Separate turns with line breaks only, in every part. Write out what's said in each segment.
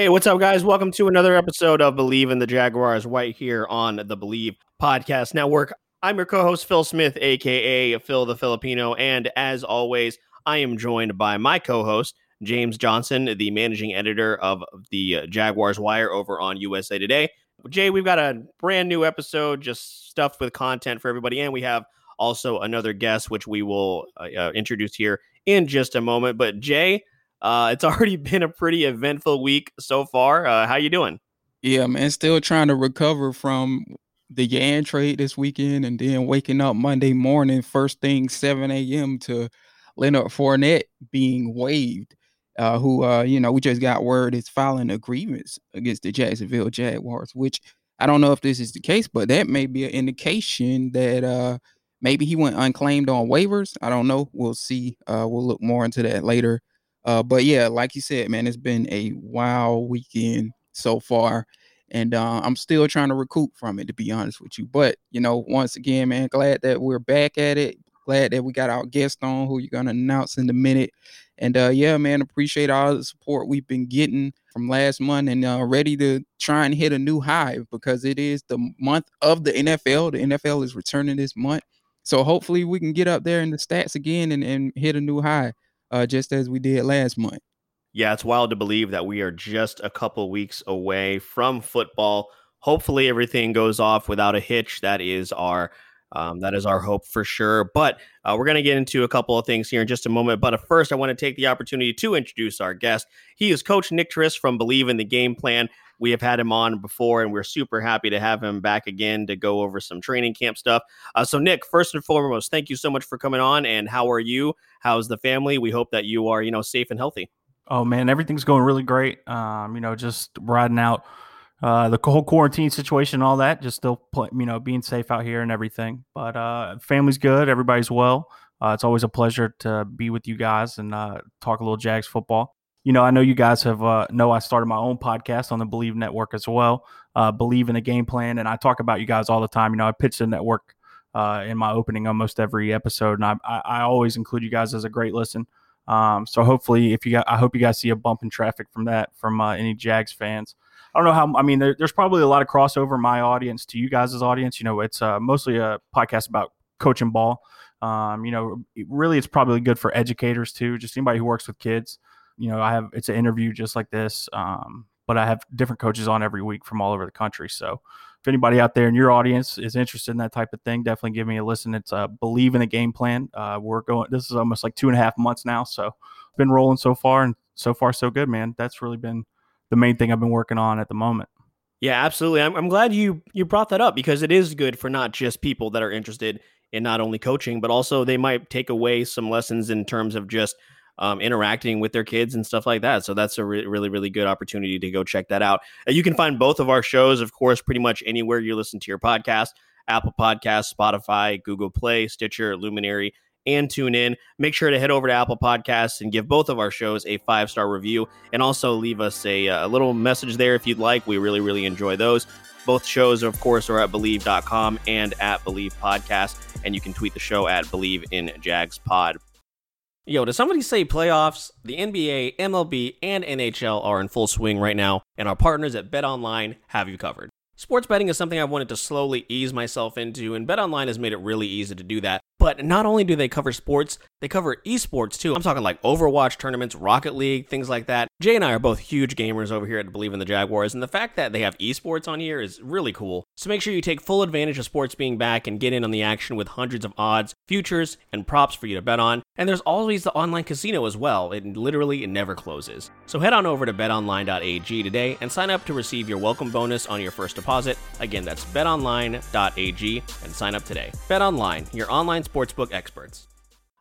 Hey, what's up, guys? Welcome to another episode of Believe in the Jaguars right here on the Believe Podcast Network. I'm your co host, Phil Smith, aka Phil the Filipino. And as always, I am joined by my co host, James Johnson, the managing editor of the Jaguars Wire over on USA Today. Jay, we've got a brand new episode, just stuffed with content for everybody. And we have also another guest, which we will uh, uh introduce here in just a moment. But, Jay, uh, it's already been a pretty eventful week so far. Uh, how you doing?
Yeah, man, still trying to recover from the Yan trade this weekend, and then waking up Monday morning, first thing 7 a.m. to Leonard Fournette being waived. Uh, who, uh, you know, we just got word is filing a grievance against the Jacksonville Jaguars, which I don't know if this is the case, but that may be an indication that uh, maybe he went unclaimed on waivers. I don't know. We'll see. Uh, we'll look more into that later uh, but yeah, like you said, man, it's been a wild weekend so far. And uh, I'm still trying to recoup from it, to be honest with you. But, you know, once again, man, glad that we're back at it. Glad that we got our guest on who you're going to announce in a minute. And uh, yeah, man, appreciate all the support we've been getting from last month and uh, ready to try and hit a new high because it is the month of the NFL. The NFL is returning this month. So hopefully we can get up there in the stats again and, and hit a new high uh, just as we did last month.
Yeah, it's wild to believe that we are just a couple weeks away from football. Hopefully, everything goes off without a hitch. That is our um, that is our hope for sure. But uh, we're going to get into a couple of things here in just a moment. But first, I want to take the opportunity to introduce our guest. He is Coach Nick Triss from Believe in the Game Plan. We have had him on before, and we're super happy to have him back again to go over some training camp stuff. Uh, so, Nick, first and foremost, thank you so much for coming on. And how are you? How's the family? We hope that you are, you know, safe and healthy.
Oh man, everything's going really great. Um, you know, just riding out uh, the whole quarantine situation and all that. Just still, play, you know, being safe out here and everything. But uh, family's good. Everybody's well. Uh, it's always a pleasure to be with you guys and uh, talk a little Jags football you know, I know you guys have uh, know I started my own podcast on the Believe Network as well. Believe in the game plan, and I talk about you guys all the time. You know, I pitch the network in my opening almost every episode, and I, I, I always include you guys as a great listen. Um, so hopefully, if you got, I hope you guys see a bump in traffic from that from any Jags fans. I don't know how. I mean, there, there's probably a lot of crossover my audience to you guys' audience. You know, it's uh, mostly a podcast about coaching ball. Um, you know, really, it's probably good for educators too, just anybody who works with kids you know, I have it's an interview just like this, um, but I have different coaches on every week from all over the country. So if anybody out there in your audience is interested in that type of thing, definitely give me a listen. It's uh, believe in the game plan. Uh, we're going. This is almost like two and a half months now, so been rolling so far, and so far so good, man. That's really been the main thing I've been working on at the moment.
Yeah, absolutely. I'm, I'm glad you you brought that up because it is good for not just people that are interested in not only coaching, but also they might take away some lessons in terms of just um, interacting with their kids and stuff like that. So that's a re- really, really good opportunity to go check that out. You can find both of our shows, of course, pretty much anywhere you listen to your podcast Apple Podcasts, Spotify, Google Play, Stitcher, Luminary, and tune in. Make sure to head over to Apple Podcasts and give both of our shows a five star review and also leave us a, uh, a little message there if you'd like. We really, really enjoy those. Both shows, of course, are at Believe.com and at Believe Podcast. And you can tweet the show at Believe in Jags Pod. Yo, does somebody say playoffs? The NBA, MLB, and NHL are in full swing right now, and our partners at BetOnline have you covered. Sports betting is something I've wanted to slowly ease myself into, and BetOnline has made it really easy to do that. But not only do they cover sports, they cover esports too. I'm talking like Overwatch tournaments, Rocket League, things like that. Jay and I are both huge gamers over here at Believe in the Jaguars, and the fact that they have esports on here is really cool. So make sure you take full advantage of sports being back and get in on the action with hundreds of odds, futures, and props for you to bet on. And there's always the online casino as well. It literally it never closes. So head on over to betonline.ag today and sign up to receive your welcome bonus on your first deposit. Again, that's betonline.ag and sign up today. BetOnline, your online sportsbook experts.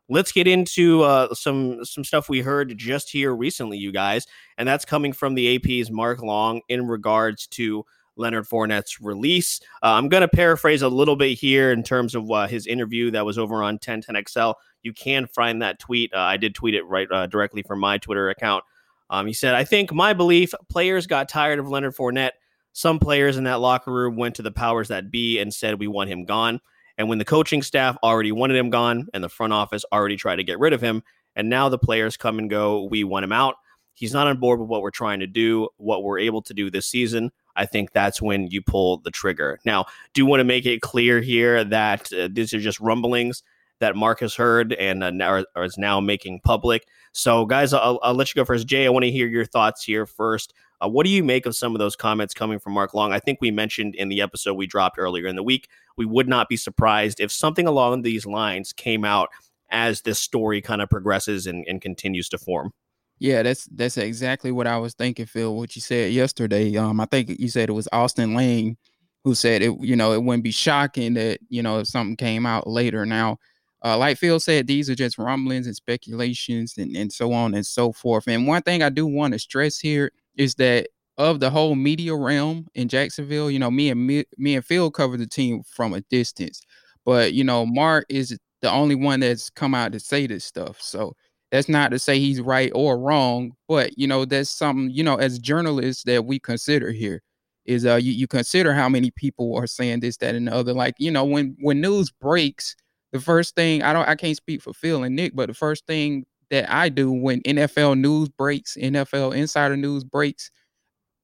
Let's get into uh, some some stuff we heard just here recently, you guys, and that's coming from the AP's Mark Long in regards to Leonard Fournette's release. Uh, I'm going to paraphrase a little bit here in terms of uh, his interview that was over on 1010XL. You can find that tweet. Uh, I did tweet it right uh, directly from my Twitter account. Um, he said, I think my belief players got tired of Leonard Fournette. Some players in that locker room went to the powers that be and said, We want him gone. And when the coaching staff already wanted him gone and the front office already tried to get rid of him, and now the players come and go, we want him out. He's not on board with what we're trying to do, what we're able to do this season. I think that's when you pull the trigger. Now, do want to make it clear here that uh, these are just rumblings that Mark has heard and uh, now, is now making public. So, guys, I'll, I'll, let you go first. Jay, I want to hear your thoughts here first. Uh, what do you make of some of those comments coming from Mark Long? I think we mentioned in the episode we dropped earlier in the week, we would not be surprised if something along these lines came out as this story kind of progresses and, and continues to form.
Yeah, that's that's exactly what I was thinking, Phil. What you said yesterday. Um, I think you said it was Austin Lane who said it. You know, it wouldn't be shocking that you know if something came out later. Now, uh, like Phil said, these are just rumblings and speculations and, and so on and so forth. And one thing I do want to stress here is that of the whole media realm in Jacksonville, you know, me and me, me and Phil covered the team from a distance, but you know, Mark is the only one that's come out to say this stuff. So that's not to say he's right or wrong, but you know, that's something you know as journalists that we consider here is uh you, you consider how many people are saying this, that, and the other. Like you know, when when news breaks, the first thing I don't I can't speak for Phil and Nick, but the first thing that I do when NFL news breaks, NFL insider news breaks,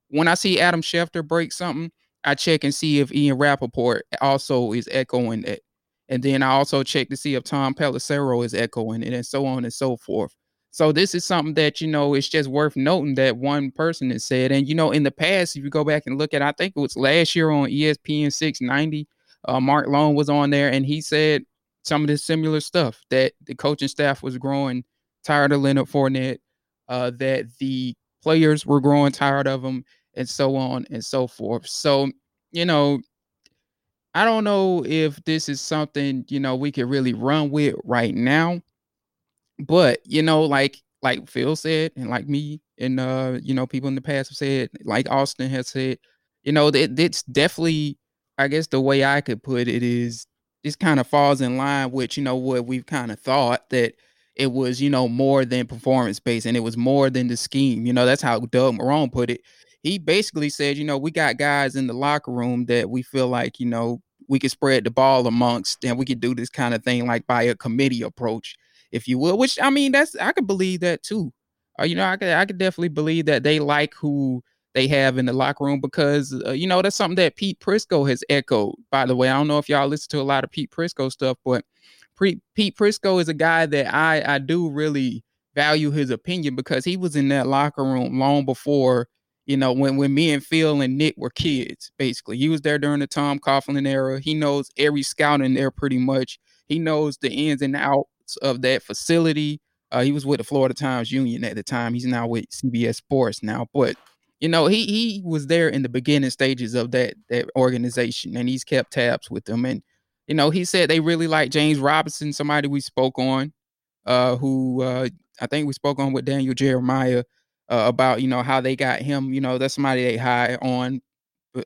when I see Adam Schefter break something, I check and see if Ian Rapoport also is echoing that. And then I also check to see if Tom Pelissero is echoing it and so on and so forth. So this is something that, you know, it's just worth noting that one person has said. And, you know, in the past, if you go back and look at, I think it was last year on ESPN 690, uh, Mark Long was on there and he said some of this similar stuff that the coaching staff was growing tired of Leonard Fournette, uh, that the players were growing tired of him, and so on and so forth. So, you know, I don't know if this is something, you know, we could really run with right now. But, you know, like like Phil said, and like me and uh, you know, people in the past have said, like Austin has said, you know, that it's definitely, I guess the way I could put it is this kind of falls in line with, you know, what we've kind of thought that it was, you know, more than performance based and it was more than the scheme. You know, that's how Doug Marrone put it. He basically said, you know, we got guys in the locker room that we feel like, you know, we could spread the ball amongst and we could do this kind of thing like by a committee approach, if you will, which I mean, that's I could believe that too. Uh, you know, I could I could definitely believe that they like who they have in the locker room because uh, you know that's something that Pete Prisco has echoed. By the way, I don't know if y'all listen to a lot of Pete Prisco stuff, but Pre- Pete Prisco is a guy that I I do really value his opinion because he was in that locker room long before you know when when me and Phil and Nick were kids. Basically, he was there during the Tom Coughlin era. He knows every scout in there pretty much. He knows the ins and outs of that facility. Uh, he was with the Florida Times Union at the time. He's now with CBS Sports now, but you know he he was there in the beginning stages of that that organization, and he's kept tabs with them and you know, he said they really like James Robinson, somebody we spoke on, uh, who uh, I think we spoke on with Daniel Jeremiah uh, about, you know, how they got him. You know, that's somebody they high on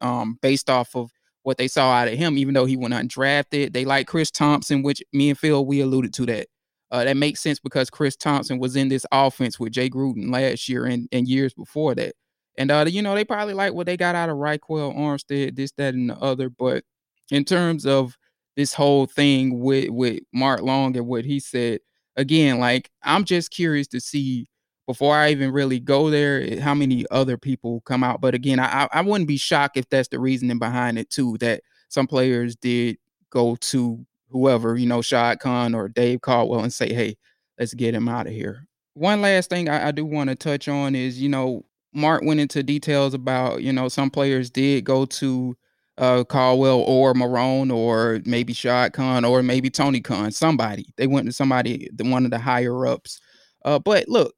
um, based off of what they saw out of him, even though he went undrafted. They like Chris Thompson, which me and Phil, we alluded to that. Uh, that makes sense because Chris Thompson was in this offense with Jay Gruden last year and, and years before that. And, uh, you know, they probably like what they got out of Ryquell Armstead, this, that, and the other. But in terms of this whole thing with with Mark Long and what he said. Again, like I'm just curious to see before I even really go there eh, how many other people come out. But again, I I wouldn't be shocked if that's the reasoning behind it too. That some players did go to whoever you know, Shad Khan or Dave Caldwell, and say, "Hey, let's get him out of here." One last thing I, I do want to touch on is you know Mark went into details about you know some players did go to uh, Caldwell or Marrone or maybe Shad Khan or maybe Tony Khan, somebody. They went to somebody, the one of the higher ups. Uh, but look,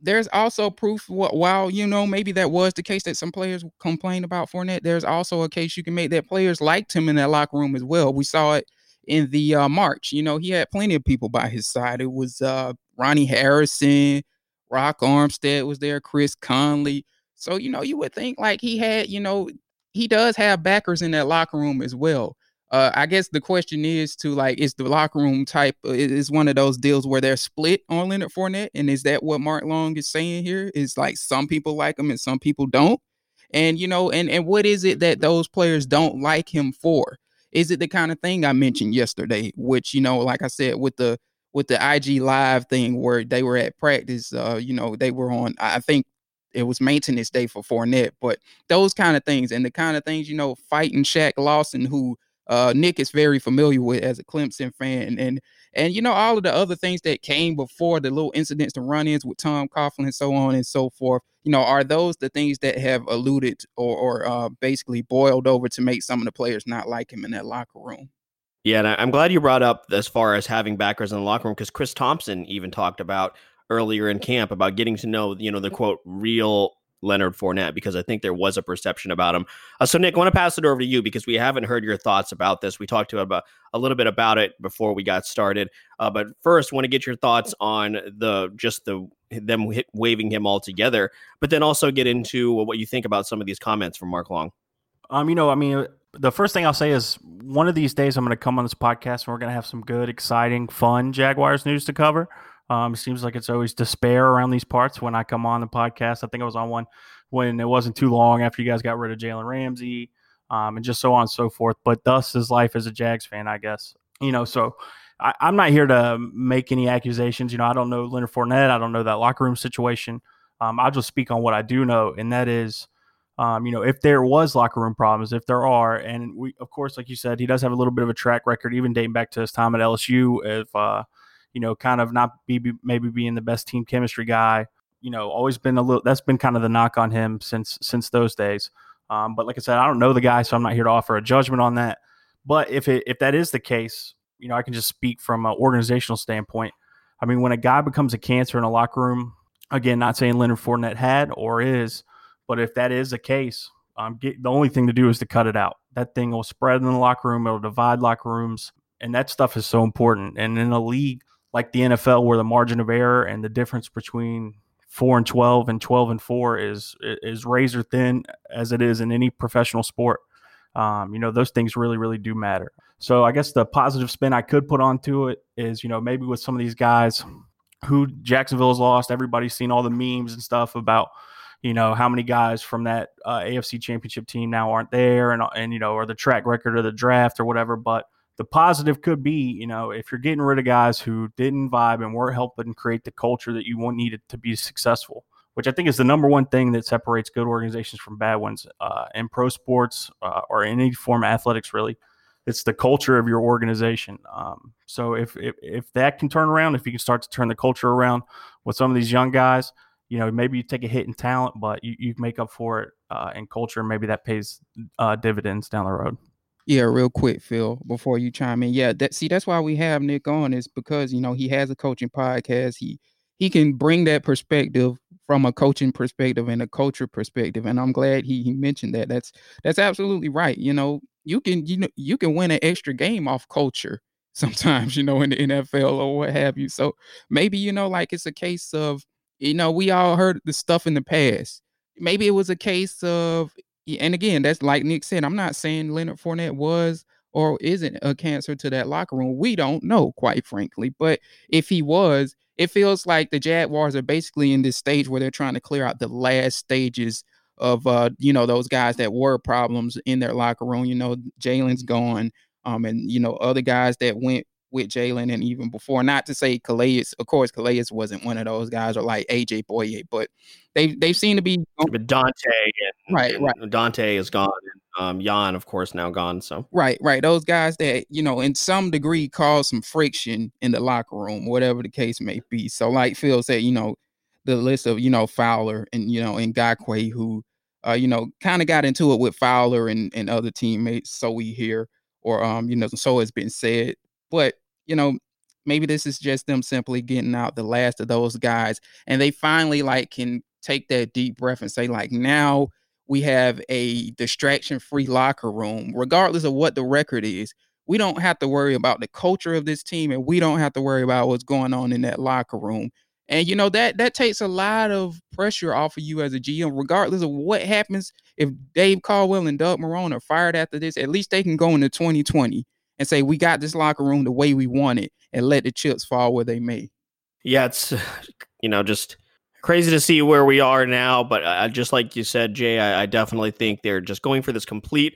there's also proof. While you know maybe that was the case that some players complained about Fournette, there's also a case you can make that players liked him in that locker room as well. We saw it in the uh, March. You know, he had plenty of people by his side. It was uh, Ronnie Harrison, Rock Armstead was there, Chris Conley. So, you know, you would think like he had, you know, he does have backers in that locker room as well. Uh, I guess the question is to like, is the locker room type uh, is one of those deals where they're split on Leonard Fournette, and is that what Mark Long is saying here? Is like some people like him and some people don't, and you know, and and what is it that those players don't like him for? Is it the kind of thing I mentioned yesterday, which you know, like I said, with the with the IG live thing where they were at practice, uh, you know, they were on. I think it was maintenance day for Fournette, but those kind of things and the kind of things, you know, fighting Shaq Lawson, who uh, Nick is very familiar with as a Clemson fan, and and you know all of the other things that came before the little incidents, the run-ins with Tom Coughlin, and so on and so forth. You know, are those the things that have alluded or or uh, basically boiled over to make some of the players not like him in that locker room?
Yeah, and I'm glad you brought up as far as having backers in the locker room because Chris Thompson even talked about earlier in camp about getting to know, you know, the quote real Leonard Fournette because I think there was a perception about him. Uh, so, Nick, I want to pass it over to you because we haven't heard your thoughts about this. We talked to about a little bit about it before we got started, uh, but first, want to get your thoughts on the just the them hit, waiving him all together, but then also get into what you think about some of these comments from Mark Long.
Um, you know, I mean, the first thing I'll say is one of these days I'm going to come on this podcast and we're going to have some good, exciting, fun Jaguars news to cover. Um, it seems like it's always despair around these parts when I come on the podcast. I think I was on one when it wasn't too long after you guys got rid of Jalen Ramsey, um, and just so on and so forth. But thus is life as a Jags fan, I guess. You know, so I, am not here to make any accusations. You know, I don't know Leonard Fournette. I don't know that locker room situation. Um, I'll just speak on what I do know, and that is, um, you know, if there was locker room problems, if there are, and we, of course, like you said, he does have a little bit of a track record, even dating back to his time at LSU. If uh, you know, kind of not be maybe being the best team chemistry guy. You know, always been a little. That's been kind of the knock on him since since those days. Um, but like I said, I don't know the guy, so I'm not here to offer a judgment on that. But if it if that is the case, you know, I can just speak from an organizational standpoint. I mean, when a guy becomes a cancer in a locker room, again, not saying Leonard Fournette had or is, but if that is the case, um, get, the only thing to do is to cut it out. That thing will spread in the locker room. It'll divide locker rooms, and that stuff is so important. And in a league like the NFL, where the margin of error and the difference between four and twelve and twelve and four is is razor thin as it is in any professional sport. Um, you know, those things really, really do matter. So I guess the positive spin I could put onto it is, you know, maybe with some of these guys who Jacksonville has lost, everybody's seen all the memes and stuff about, you know, how many guys from that uh, AFC championship team now aren't there and, and, you know, or the track record of the draft or whatever. But the positive could be, you know, if you're getting rid of guys who didn't vibe and weren't helping create the culture that you want needed to be successful, which I think is the number one thing that separates good organizations from bad ones uh, in pro sports uh, or any form of athletics, really. It's the culture of your organization. Um, so if, if if that can turn around, if you can start to turn the culture around with some of these young guys, you know, maybe you take a hit in talent, but you, you make up for it uh, in culture. Maybe that pays uh, dividends down the road.
Yeah, real quick, Phil, before you chime in. Yeah, that see, that's why we have Nick on is because you know he has a coaching podcast. He he can bring that perspective from a coaching perspective and a culture perspective. And I'm glad he he mentioned that. That's that's absolutely right. You know, you can you know you can win an extra game off culture sometimes, you know, in the NFL or what have you. So maybe, you know, like it's a case of, you know, we all heard the stuff in the past. Maybe it was a case of and again, that's like Nick said. I'm not saying Leonard Fournette was or isn't a cancer to that locker room. We don't know, quite frankly. But if he was, it feels like the Jaguars are basically in this stage where they're trying to clear out the last stages of uh, you know, those guys that were problems in their locker room. You know, Jalen's gone. Um, and you know, other guys that went with Jalen and even before. Not to say Calais, of course, Calais wasn't one of those guys or like AJ Bouye, but they they seem to be
but Dante and, right, and right. Dante is gone and um Jan, of course, now gone. So
right, right. Those guys that, you know, in some degree cause some friction in the locker room, whatever the case may be. So like Phil said, you know, the list of, you know, Fowler and you know, and Ngakoue who uh, you know, kind of got into it with Fowler and, and other teammates. So we hear, or um, you know, so it's been said. But, you know, maybe this is just them simply getting out the last of those guys and they finally like can take that deep breath and say like now we have a distraction free locker room regardless of what the record is we don't have to worry about the culture of this team and we don't have to worry about what's going on in that locker room. And you know that that takes a lot of pressure off of you as a GM, regardless of what happens. If Dave Caldwell and Doug Marrone are fired after this, at least they can go into 2020 and say we got this locker room the way we want it, and let the chips fall where they may.
Yeah, it's you know just crazy to see where we are now, but uh, just like you said, Jay, I, I definitely think they're just going for this complete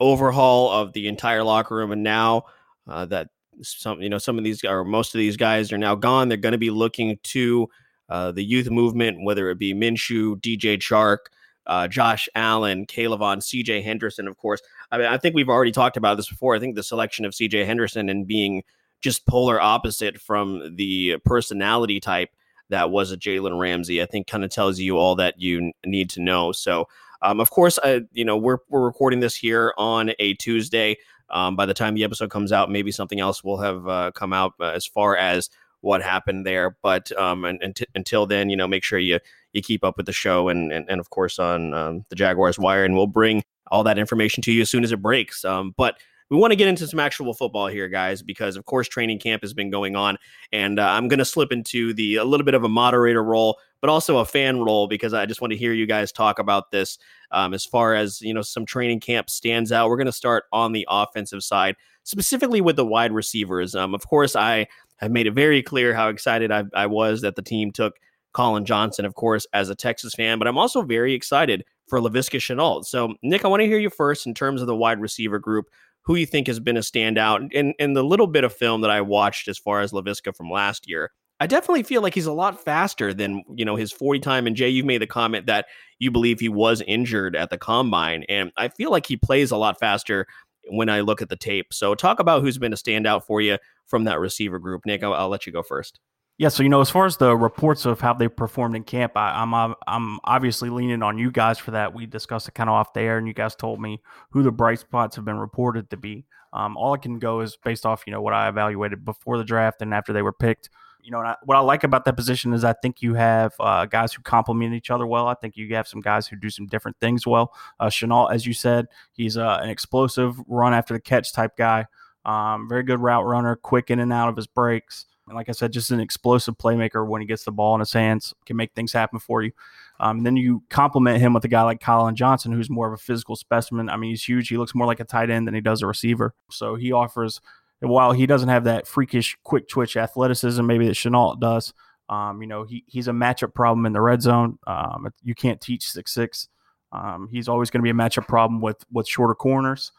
overhaul of the entire locker room, and now uh, that some you know some of these or most of these guys are now gone. They're going to be looking to uh, the youth movement, whether it be Minshew, DJ Chark, uh, Josh Allen, Caleb CJ Henderson, of course. I mean, I think we've already talked about this before. I think the selection of CJ Henderson and being just polar opposite from the personality type that was a Jalen Ramsey, I think kind of tells you all that you need to know. So, um, of course, I, you know, we're, we're recording this here on a Tuesday. Um, by the time the episode comes out, maybe something else will have uh, come out uh, as far as what happened there. But um, and, and t- until then, you know, make sure you you keep up with the show and and, and of course on um, the Jaguars Wire, and we'll bring all that information to you as soon as it breaks. Um, but we want to get into some actual football here, guys, because of course training camp has been going on, and uh, I'm going to slip into the a little bit of a moderator role, but also a fan role because I just want to hear you guys talk about this. Um, as far as you know, some training camp stands out. We're going to start on the offensive side, specifically with the wide receivers. Um, of course, I have made it very clear how excited I, I was that the team took Collin Johnson, of course, as a Texas fan, but I'm also very excited for Laviska Shenault. So, Nick, I want to hear you first in terms of the wide receiver group who you think has been a standout. In in the little bit of film that I watched as far as Laviska from last year, I definitely feel like he's a lot faster than you know his 40 time. And Jay, you've made the comment that you believe he was injured at the combine, and I feel like he plays a lot faster when I look at the tape. So talk about who's been a standout for you from that receiver group. Nick, I'll, I'll let you go first.
Yeah, so you know, as far as the reports of how they performed in camp, I, am I'm, I'm obviously leaning on you guys for that. We discussed it kind of off there, and you guys told me who the bright spots have been reported to be. Um, all I can go is based off you know what I evaluated before the draft and after they were picked. You know, I, what I like about that position is I think you have uh, guys who complement each other well. I think you have some guys who do some different things well. Uh, Shenault, as you said, he's uh, an explosive run after the catch type guy. Um, very good route runner, quick in and out of his breaks. And like I said, just an explosive playmaker when he gets the ball in his hands, can make things happen for you. Um, then you complement him with a guy like Collin Johnson, who's more of a physical specimen. I mean, he's huge. He looks more like a tight end than he does a receiver. So he offers, while he doesn't have that freakish, quick twitch athleticism, maybe that Shenault does, um, you know, he, he's a matchup problem in the red zone. Um, you can't teach six six. Um, he's always going to be a matchup problem with with shorter corners,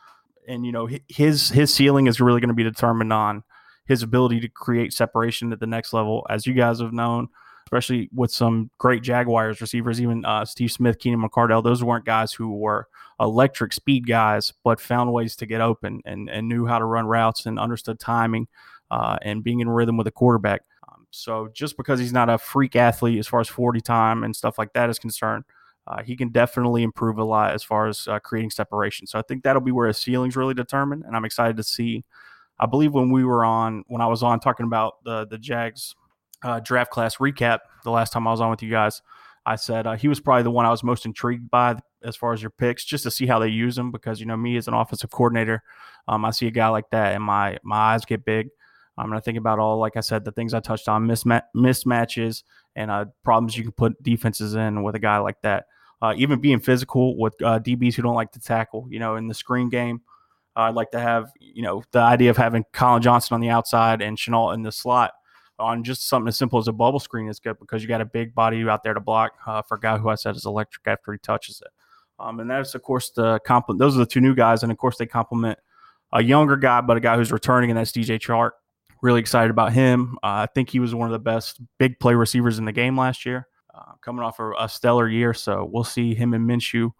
and you know his his ceiling is really going to be determined on his ability to create separation at the next level, as you guys have known, especially with some great Jaguars receivers, even uh, Steve Smith, Keenan McCardell. Those weren't guys who were electric speed guys, but found ways to get open and, and knew how to run routes and understood timing uh, and being in rhythm with a quarterback. Um, so just because he's not a freak athlete as far as 40 time and stuff like that is concerned, uh, he can definitely improve a lot as far as uh, creating separation. So I think that'll be where his ceiling's really determined, and I'm excited to see I believe when we were on, when I was on talking about the the Jags uh, draft class recap the last time I was on with you guys, I said uh, he was probably the one I was most intrigued by as far as your picks, just to see how they use him. Because you know me as an offensive coordinator, um, I see a guy like that, and my my eyes get big. I'm going to think about all, like I said, the things I touched on, misma- mismatches and uh, problems you can put defenses in with a guy like that. Uh, even being physical with uh, DBs who don't like to tackle, you know, in the screen game. Uh, I'd like to have, you know, the idea of having Collin Johnson on the outside and Shenault in the slot on just something as simple as a bubble screen is good because you got a big body out there to block uh, for a guy who I said is electric after he touches it. Um, and that's, of course, the compliment. Those are the two new guys. And, of course, they complement a younger guy, but a guy who's returning, and that's DJ Chark. Really excited about him. Uh, I think he was one of the best big play receivers in the game last year, uh, coming off a, a, stellar year. So we'll see him and Minshew,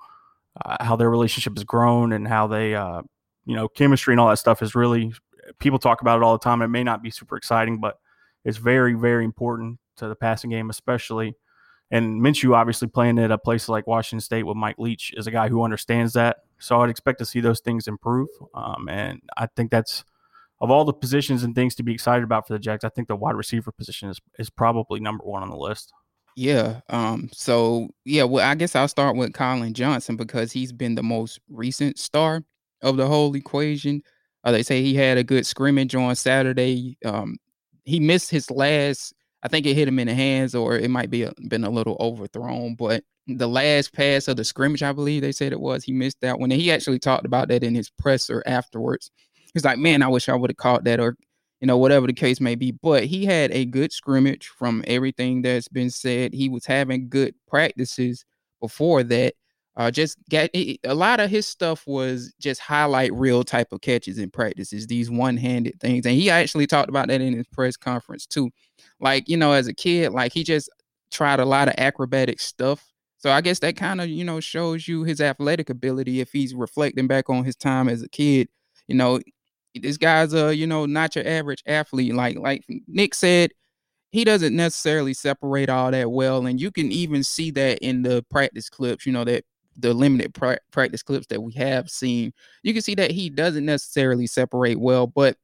uh, how their relationship has grown and how they uh, you know, chemistry and all that stuff is really people talk about it all the time. It may not be super exciting, but it's very, very important to the passing game, especially. And Minshew, obviously playing at a place like Washington State with Mike Leach, is a guy who understands that. So I'd expect to see those things improve. Um, and I think that's of all the positions and things to be excited about for the Jags. I think the wide receiver position is is probably number one on the list.
Yeah. Um. So yeah. Well, I guess I'll start with Collin Johnson because he's been the most recent star of the whole equation. Uh, they say he had a good scrimmage on Saturday. Um, he missed his last. I think it hit him in the hands, or it might be a, been a little overthrown. But the last pass of the scrimmage, I believe they said it was, he missed that one. And he actually talked about that in his presser afterwards. He's like, "Man, I wish I would have caught that," or you know, whatever the case may be. But he had a good scrimmage from everything that's been said. He was having good practices before that. Uh, just get a lot of his stuff was just highlight reel type of catches in practices, these one handed things. And he actually talked about that in his press conference too. Like, you know, as a kid, like he just tried a lot of acrobatic stuff. So I guess that kind of, you know, shows you his athletic ability if he's reflecting back on his time as a kid. You know, this guy's a, you know, not your average athlete. Like like Nick said, he doesn't necessarily separate all that well. And you can even see that in the practice clips, you know, that the limited pra- practice clips that we have seen, you can see that he doesn't necessarily separate well. But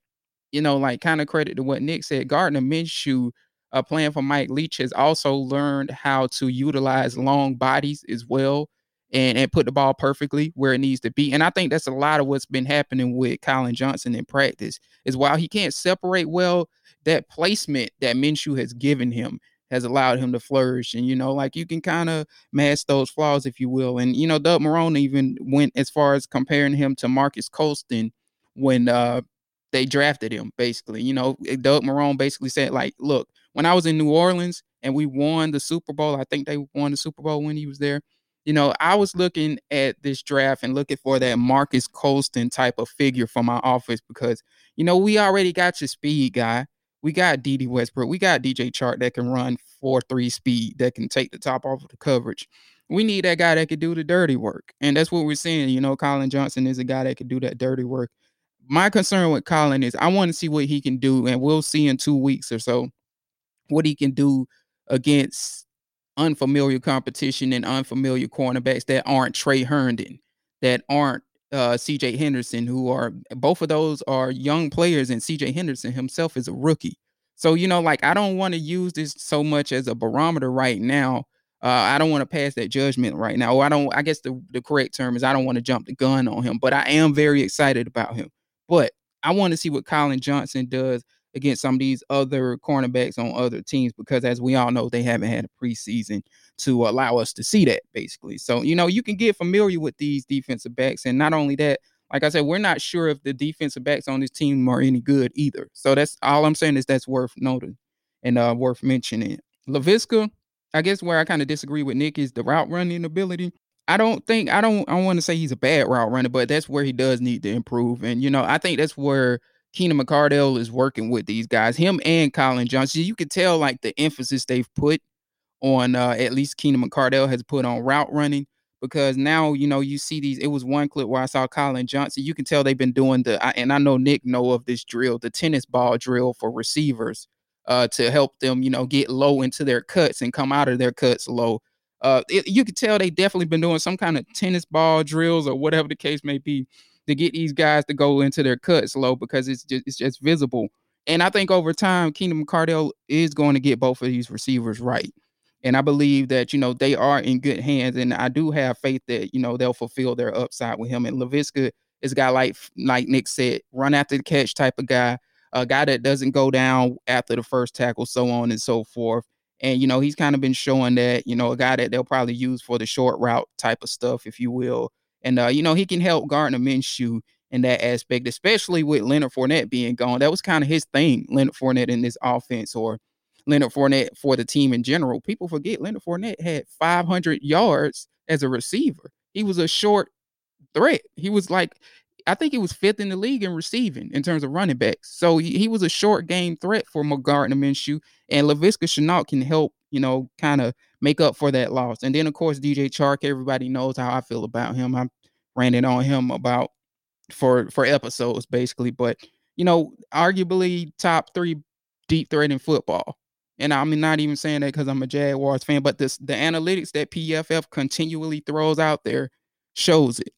you know, like kind of credit to what Nick said, Gardner Minshew, uh, playing for Mike Leach, has also learned how to utilize long bodies as well and and put the ball perfectly where it needs to be. And I think that's a lot of what's been happening with Collin Johnson in practice. Is while he can't separate well, that placement that Minshew has given him has allowed him to flourish. And, you know, like you can kind of mask those flaws, if you will. And, you know, Doug Marrone even went as far as comparing him to Marques Colston when uh, they drafted him, basically. You know, eh, Doug Marrone basically said, like, look, when I was in New Orleans and we won the Super Bowl, I think they won the Super Bowl when he was there. You know, I was looking at this draft and looking for that Marques Colston type of figure for my office because, you know, we already got your speed guy we got Dede Westbrook. We got DJ Chark that can run 4 3 speed, that can take the top off of the coverage. We need that guy that could do the dirty work. And that's what we're seeing. You know, Collin Johnson is a guy that could do that dirty work. My concern with Collin is I want to see what he can do, and we'll see in two weeks or so what he can do against unfamiliar competition and unfamiliar cornerbacks that aren't Tre Herndon, that aren't uh, CJ Henderson, who are both of those are young players, and CJ Henderson himself is a rookie. So, you know, like I don't want to use this so much as a barometer right now. Uh, I don't want to pass that judgment right now. Or I don't, I guess the, the correct term is I don't want to jump the gun on him, but I am very excited about him. But I want to see what Colin Johnson does against some of these other cornerbacks on other teams because as we all know, they haven't had a preseason to allow us to see that basically. So, you know, you can get familiar with these defensive backs. And not only that, like I said, we're not sure if the defensive backs on this team are any good either. So that's all I'm saying is that's worth noting and uh, worth mentioning. Laviska, I guess where I kind of disagree with Nick is the route running ability. I don't think I don't I want to say he's a bad route runner, but that's where he does need to improve. And you know, I think that's where Keenan McCardell is working with these guys, him and Collin Johnson. You can tell like the emphasis they've put on uh, at least Keenan McCardell has put on route running because now you know you see these. It was one clip where I saw Collin Johnson. You can tell they've been doing the and I know Nick know of this drill, the tennis ball drill for receivers uh, to help them you know get low into their cuts and come out of their cuts low. Uh, it, you can tell they definitely been doing some kind of tennis ball drills or whatever the case may be to get these guys to go into their cuts low because it's just it's just visible. And I think over time, Keenan McCardell is going to get both of these receivers right. And I believe that, you know, they are in good hands. And I do have faith that, you know, they'll fulfill their upside with him. And Laviska is a guy like like Nick said, run after the catch type of guy, a guy that doesn't go down after the first tackle, so on and so forth. And, you know, he's kind of been showing that, you know, a guy that they'll probably use for the short route type of stuff, if you will. And uh, you know, he can help Gardner Minshew in that aspect, especially with Leonard Fournette being gone. That was kind of his thing, Leonard Fournette in this offense, or Leonard Fournette for the team in general. People forget Leonard Fournette had 500 yards as a receiver. He was a short threat. He was like, I think he was fifth in the league in receiving in terms of running backs. So he, he was a short game threat for Gardner Minshew, and Laviska Shenault can help, you know, kind of make up for that loss. And then of course DJ Chark, everybody knows how I feel about him. I'm ranting on him about for for episodes basically, but you know, arguably top three deep threat in football. And I'm not even saying that because I'm a Jaguars fan, but this the analytics that PFF continually throws out there shows it.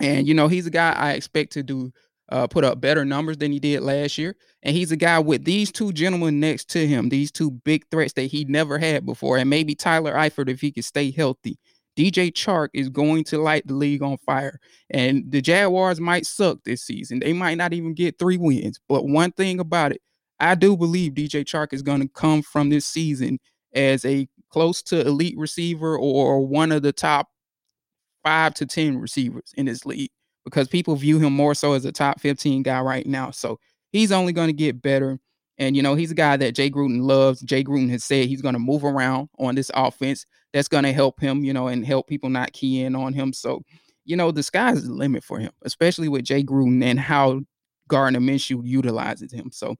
And you know, he's a guy I expect to do uh, put up better numbers than he did last year. And he's a guy with these two gentlemen next to him, these two big threats that he never had before. And maybe Tyler Eifert if he could stay healthy. DJ Chark is going to light the league on fire. And the Jaguars might suck this season. They might not even get three wins. But one thing about it, I do believe DJ Chark is going to come from this season as a close to elite receiver or one of the top five to 10 receivers in this league because people view him more so as a top 15 guy right now. So he's only going to get better. And, you know, he's a guy that Jay Gruden loves. Jay Gruden has said he's going to move around on this offense. That's going to help him, you know, and help people not key in on him. So, you know, the sky's the limit for him, especially with Jay Gruden and how Gardner Minshew utilizes him. So,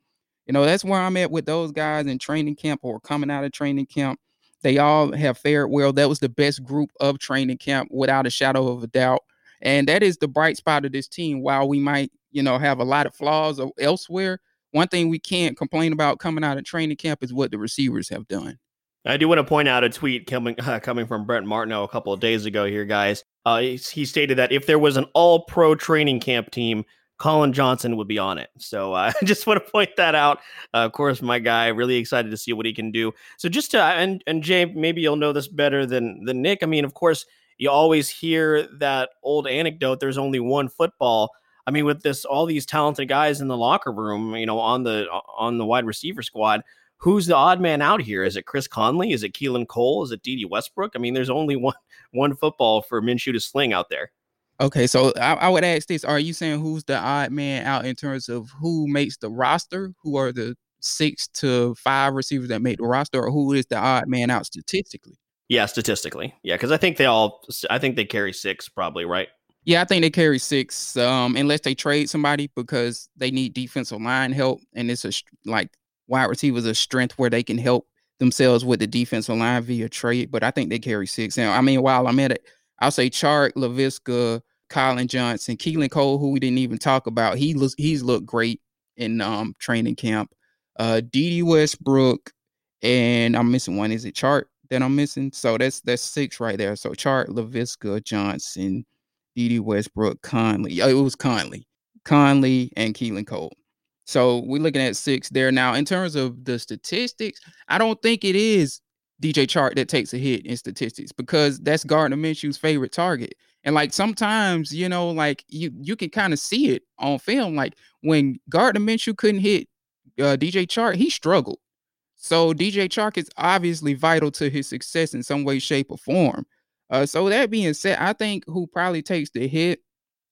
you know, that's where I'm at with those guys in training camp or coming out of training camp. They all have fared well. That was the best group of training camp without a shadow of a doubt. And that is the bright spot of this team. While we might, you know, have a lot of flaws elsewhere, one thing we can't complain about coming out of training camp is what the receivers have done.
I do want to point out a tweet coming uh, coming from Brent Martineau a couple of days ago here, guys. Uh, he, he stated that if there was an all pro training camp team, Collin Johnson would be on it. So uh, I just want to point that out. Uh, of course, my guy, really excited to see what he can do. So just to and and Jay, maybe you'll know this better than than Nick. I mean, of course, you always hear that old anecdote. There's only one football. I mean, with this, all these talented guys in the locker room, you know, on the on the wide receiver squad, who's the odd man out here? Is it Chris Conley? Is it Keelan Cole? Is it Dede Westbrook? I mean, there's only one one football for Minshew to sling out there.
Okay, so I, I, would ask this: Are you saying who's the odd man out in terms of who makes the roster? Who are the six to five receivers that make the roster, or who is the odd man out statistically?
Yeah, statistically, yeah, because I think they all, I think they carry six, probably, right?
Yeah, I think they carry six, um, unless they trade somebody because they need defensive line help, and it's a like wide receivers a strength where they can help themselves with the defensive line via trade. But I think they carry six. And I mean, while I'm at it, I'll say Chark, Laviska, Collin Johnson, Keelan Cole, who we didn't even talk about. He looks he's looked great in um training camp. Uh Dede Westbrook, and I'm missing one. Is it Chark that I'm missing? So that's that's six right there. So Chark, Laviska, Johnson, Dede Westbrook, Conley. It was Conley. Conley and Keelan Cole. So we're looking at six there. Now, in terms of the statistics, I don't think it is DJ Chark that takes a hit in statistics because that's Gardner Minshew's favorite target. And like sometimes, you know, like you you can kind of see it on film. Like when Gardner Minshew couldn't hit uh, DJ Chark, he struggled. So DJ Chark is obviously vital to his success in some way, shape, or form. Uh, so that being said, I think who probably takes the hit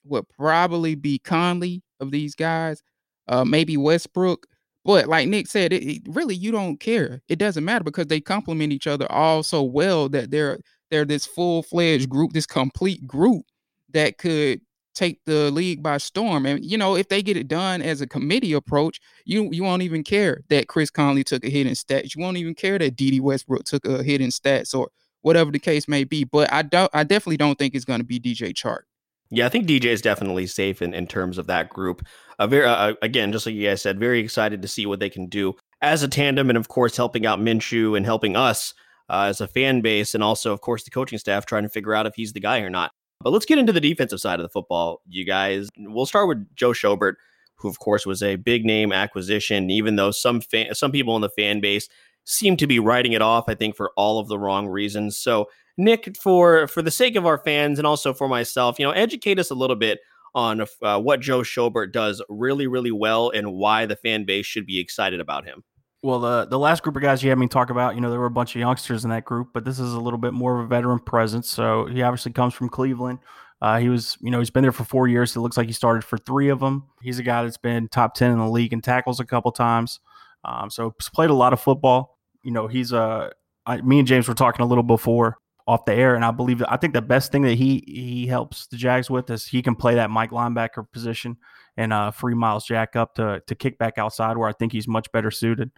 would probably be Conley of these guys, uh, maybe Westbrook. But like Nick said, it, it, really you don't care. It doesn't matter because they complement each other all so well that they're they're this full fledged group, this complete group that could take the league by storm. And you know, if they get it done as a committee approach, you you won't even care that Chris Conley took a hit in stats. You won't even care that Dede Westbrook took a hit in stats or whatever the case may be. But I don't I definitely don't think it's going to be DJ Chark.
Yeah, I think DJ is definitely safe in, in terms of that group. Uh, very uh, again, just like you guys said, very excited to see what they can do as a tandem, and of course helping out Minshew and helping us uh, as a fan base, and also, of course, the coaching staff trying to figure out if he's the guy or not. But let's get into the defensive side of the football, you guys. We'll start with Joe Schobert, who, of course, was a big name acquisition, even though some fan, some people in the fan base seem to be writing it off, I think, for all of the wrong reasons. So, Nick, for for the sake of our fans and also for myself, you know, educate us a little bit on uh, what Joe Schobert does really, really well and why the fan base should be excited about him.
Well, the the last group of guys you had me talk about, you know, there were a bunch of youngsters in that group, but this is a little bit more of a veteran presence. So he obviously comes from Cleveland. Uh, he was, you know, he's been there for four years. It looks like he started for three of them. He's a guy that's been top ten in the league in tackles a couple times. Um, so he's played a lot of football. You know, he's a. Uh, me and James were talking a little before off the air, and I believe I think the best thing that he he helps the Jags with is he can play that Mike linebacker position and uh, free Myles Jack up to to kick back outside where I think he's much better suited.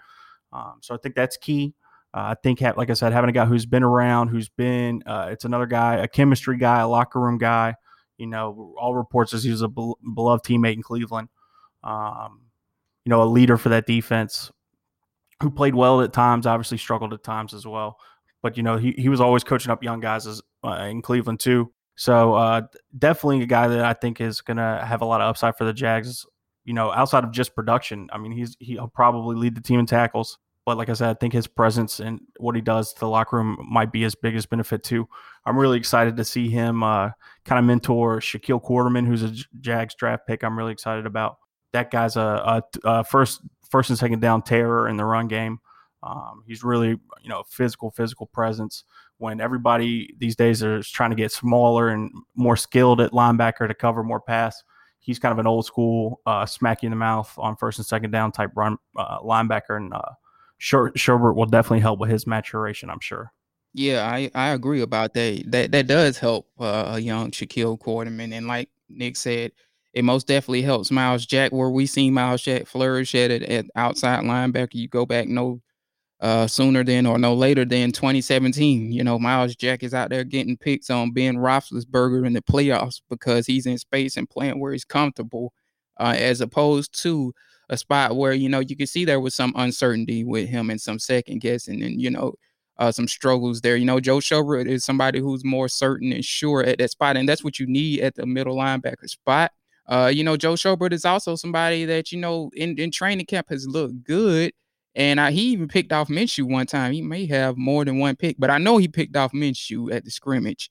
Um, so I think that's key. Uh, I think, like I said, having a guy who's been around, who's been, uh, it's another guy, a chemistry guy, a locker room guy. You know, all reports is he was a beloved teammate in Cleveland. Um, you know, a leader for that defense who played well at times, obviously struggled at times as well. But, you know, he, he was always coaching up young guys as, uh, in Cleveland too. So uh, definitely a guy that I think is going to have a lot of upside for the Jags. You know, outside of just production, I mean, he's he'll probably lead the team in tackles, but like I said, I think his presence and what he does to the locker room might be his biggest benefit too. I'm really excited to see him uh, kind of mentor Shaquille Quarterman, who's a Jags draft pick. I'm really excited about that guy's a, a, a first first and second down terror in the run game. Um, he's really you know physical physical presence when everybody these days is trying to get smaller and more skilled at linebacker to cover more pass. He's kind of an old school uh, smack you in the mouth on first and second down type run uh, linebacker, and uh, Sher- Sherbert will definitely help with his maturation. I'm sure.
Yeah, I, I agree about that. That that does help uh, a young Shaquille Quarterman, and like Nick said, it most definitely helps Myles Jack. Where we seen Myles Jack flourish at it at outside linebacker, you go back no uh, sooner than or no later than 2017. You know, Myles Jack is out there getting picks on Ben Roethlisberger in the playoffs because he's in space and playing where he's comfortable, uh, as opposed to a spot where you know you can see there was some uncertainty with him and some second guessing and you know uh, some struggles there. You know, Joe Schobert is somebody who's more certain and sure at that spot, and that's what you need at the middle linebacker spot. Uh, you know, Joe Schobert is also somebody that you know in, in training camp has looked good and I, he even picked off Minshew one time. He may have more than one pick, but I know he picked off Minshew at the scrimmage.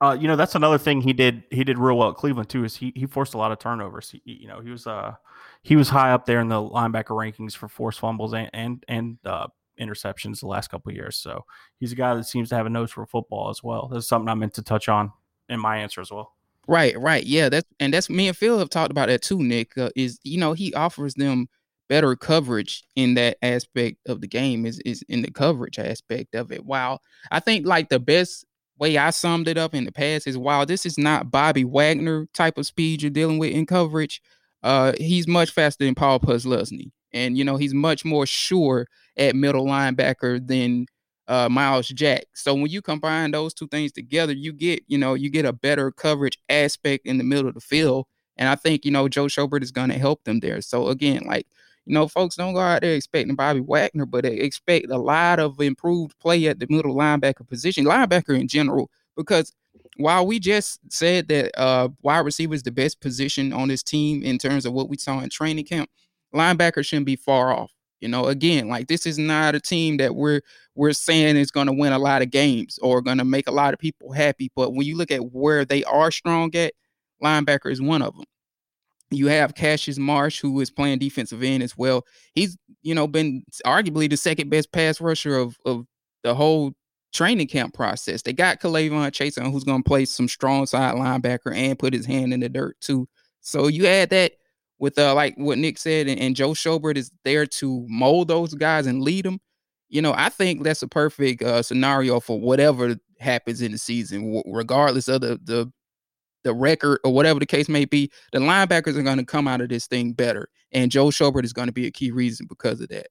Uh, you know, that's another thing he did. He did real well at Cleveland too. Is he he forced a lot of turnovers. He, you know, he was uh he was high up there in the linebacker rankings for forced fumbles and and and uh, interceptions the last couple years. So he's a guy that seems to have a nose for football as well. That's something I meant to touch on in my answer as well.
Right, right, yeah. That's and that's me and Phil have talked about that too. Nick uh, is you know he offers them better coverage in that aspect of the game is is in the coverage aspect of it. Wow. I think like the best way I summed it up in the past is while this is not Bobby Wagner type of speed you're dealing with in coverage, uh, he's much faster than Paul Posluszny. And you know, he's much more sure at middle linebacker than uh, Myles Jack. So when you combine those two things together, you get, you know, you get a better coverage aspect in the middle of the field. And I think, you know, Joe Schobert is going to help them there. So again, like you know, folks don't go out there expecting Bobby Wagner, but they expect a lot of improved play at the middle linebacker position, linebacker in general, because while we just said that uh, wide receiver is the best position on this team in terms of what we saw in training camp, linebacker shouldn't be far off. You know, again, like this is not a team that we're we're saying is going to win a lot of games or going to make a lot of people happy. But when you look at where they are strong at, linebacker is one of them. You have Cassius Marsh, who is playing defensive end as well. He's, you know, been arguably the second best pass rusher of of the whole training camp process. They got K'Lavon Chaisson, who's going to play some strong side linebacker and put his hand in the dirt too. So you add that with uh, like what Nick said, and, and Joe Schobert is there to mold those guys and lead them. You know, I think that's a perfect uh, scenario for whatever happens in the season, regardless of the the the record or whatever the case may be, the linebackers are going to come out of this thing better. And Joe Schobert is going to be a key reason because of that.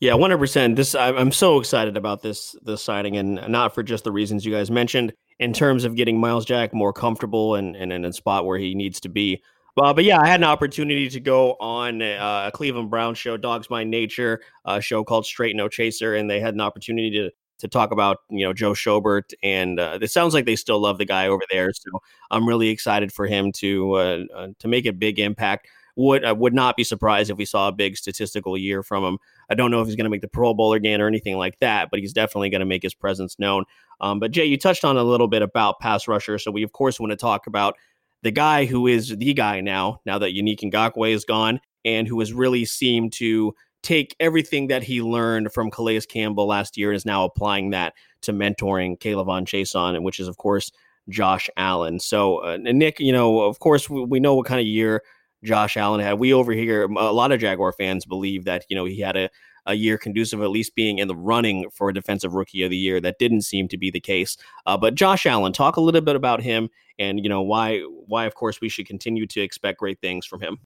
Yeah, one hundred percent. This I'm so excited about this this signing, and not for just the reasons you guys mentioned in terms of getting Myles Jack more comfortable and, and in a spot where he needs to be. Uh, but yeah, I had an opportunity to go on uh, a Cleveland Brown show, Dogs by Nature, a show called Straight No Chaser, and they had an opportunity to to talk about you know Joe Schobert, and uh, it sounds like they still love the guy over there. So I'm really excited for him to uh, uh, to make a big impact. Would I would not be surprised if we saw a big statistical year from him. I don't know if he's going to make the Pro Bowl again or anything like that, but he's definitely going to make his presence known. Um, but Jay, you touched on a little bit about pass rusher, so we of course want to talk about the guy who is the guy now. Now that Yannick Ngakoue is gone, and who has really seemed to take everything that he learned from Calais Campbell last year and is now applying that to mentoring Caleb K'Lavon Chaisson, which is, of course, Josh Allen. So, uh, Nick, you know, of course, we, we, know what kind of year Josh Allen had. We over here, a lot of Jaguar fans believe that, you know, he had a, a year conducive at least being in the running for a defensive rookie of the year. That didn't seem to be the case. Uh, but Josh Allen, talk a little bit about him and, you know, why, why, of course, we should continue to expect great things from him.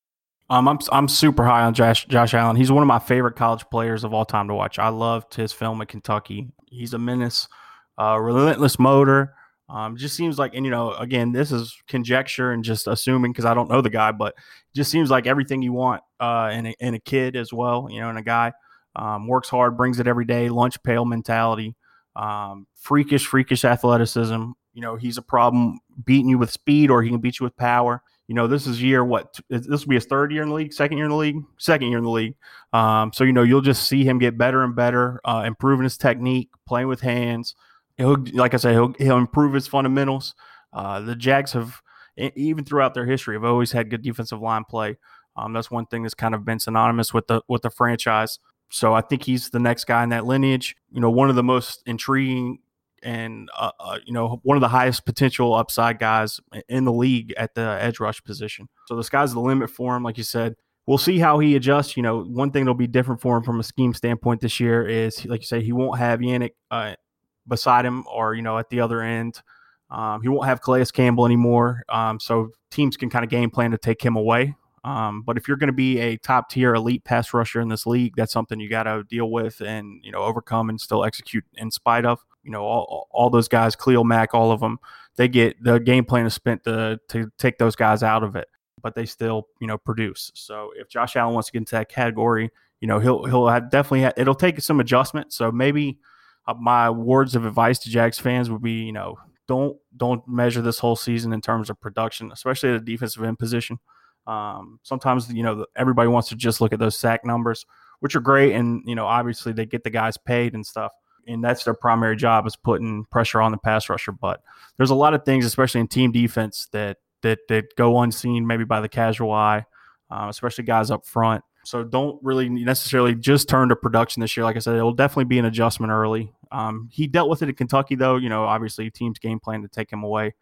Um, I'm I'm super high on Josh Josh Allen. He's one of my favorite college players of all time to watch. I loved his film at Kentucky. He's a menace, uh, relentless motor. Um, just seems like, and you know, again, this is conjecture and just assuming because I don't know the guy, but just seems like everything you want uh, in a, in a kid as well. You know, in a guy um, works hard, brings it every day, lunch pail mentality, um, freakish, freakish athleticism. You know, he's a problem beating you with speed or he can beat you with power you know, this is year what this will be his third year in the league, second year in the league, second year in the league. Um, so you know, you'll just see him get better and better, uh, improving his technique, playing with hands. He'll, like I said, he'll he'll improve his fundamentals. Uh, the Jags have, even throughout their history, have always had good defensive line play. Um, that's one thing that's kind of been synonymous with the with the franchise. So I think he's the next guy in that lineage. You know, one of the most intriguing and uh, uh, you know one of the highest potential upside guys in the league at the edge rush position. So the sky's the limit for him, like you said. We'll see how he adjusts. You know, one thing that'll be different for him from a scheme standpoint this year is, like you say, he won't have Yannick uh, beside him or you know at the other end. Um, he won't have Calais Campbell anymore. Um, so teams can kind of game plan to take him away. Um, but if you're going to be a top tier elite pass rusher in this league, that's something you got to deal with and you know overcome and still execute in spite of. You know all, all those guys, Khalil Mack, all of them, they get the game plan is spent to to take those guys out of it, but they still you know produce. So if Josh Allen wants to get into that category, you know he'll he'll have definitely have, it'll take some adjustment. So maybe uh, my words of advice to Jags fans would be you know don't don't measure this whole season in terms of production, especially at a defensive end position. Um, sometimes you know everybody wants to just look at those sack numbers, which are great, and you know obviously they get the guys paid and stuff, and that's their primary job is putting pressure on the pass rusher. But there's a lot of things, especially in team defense, that that that go unseen maybe by the casual eye, uh, especially guys up front. So don't really necessarily just turn to production this year. Like I said, it will definitely be an adjustment early. Um, he dealt with it at Kentucky, though. You know, obviously teams game plan to take him away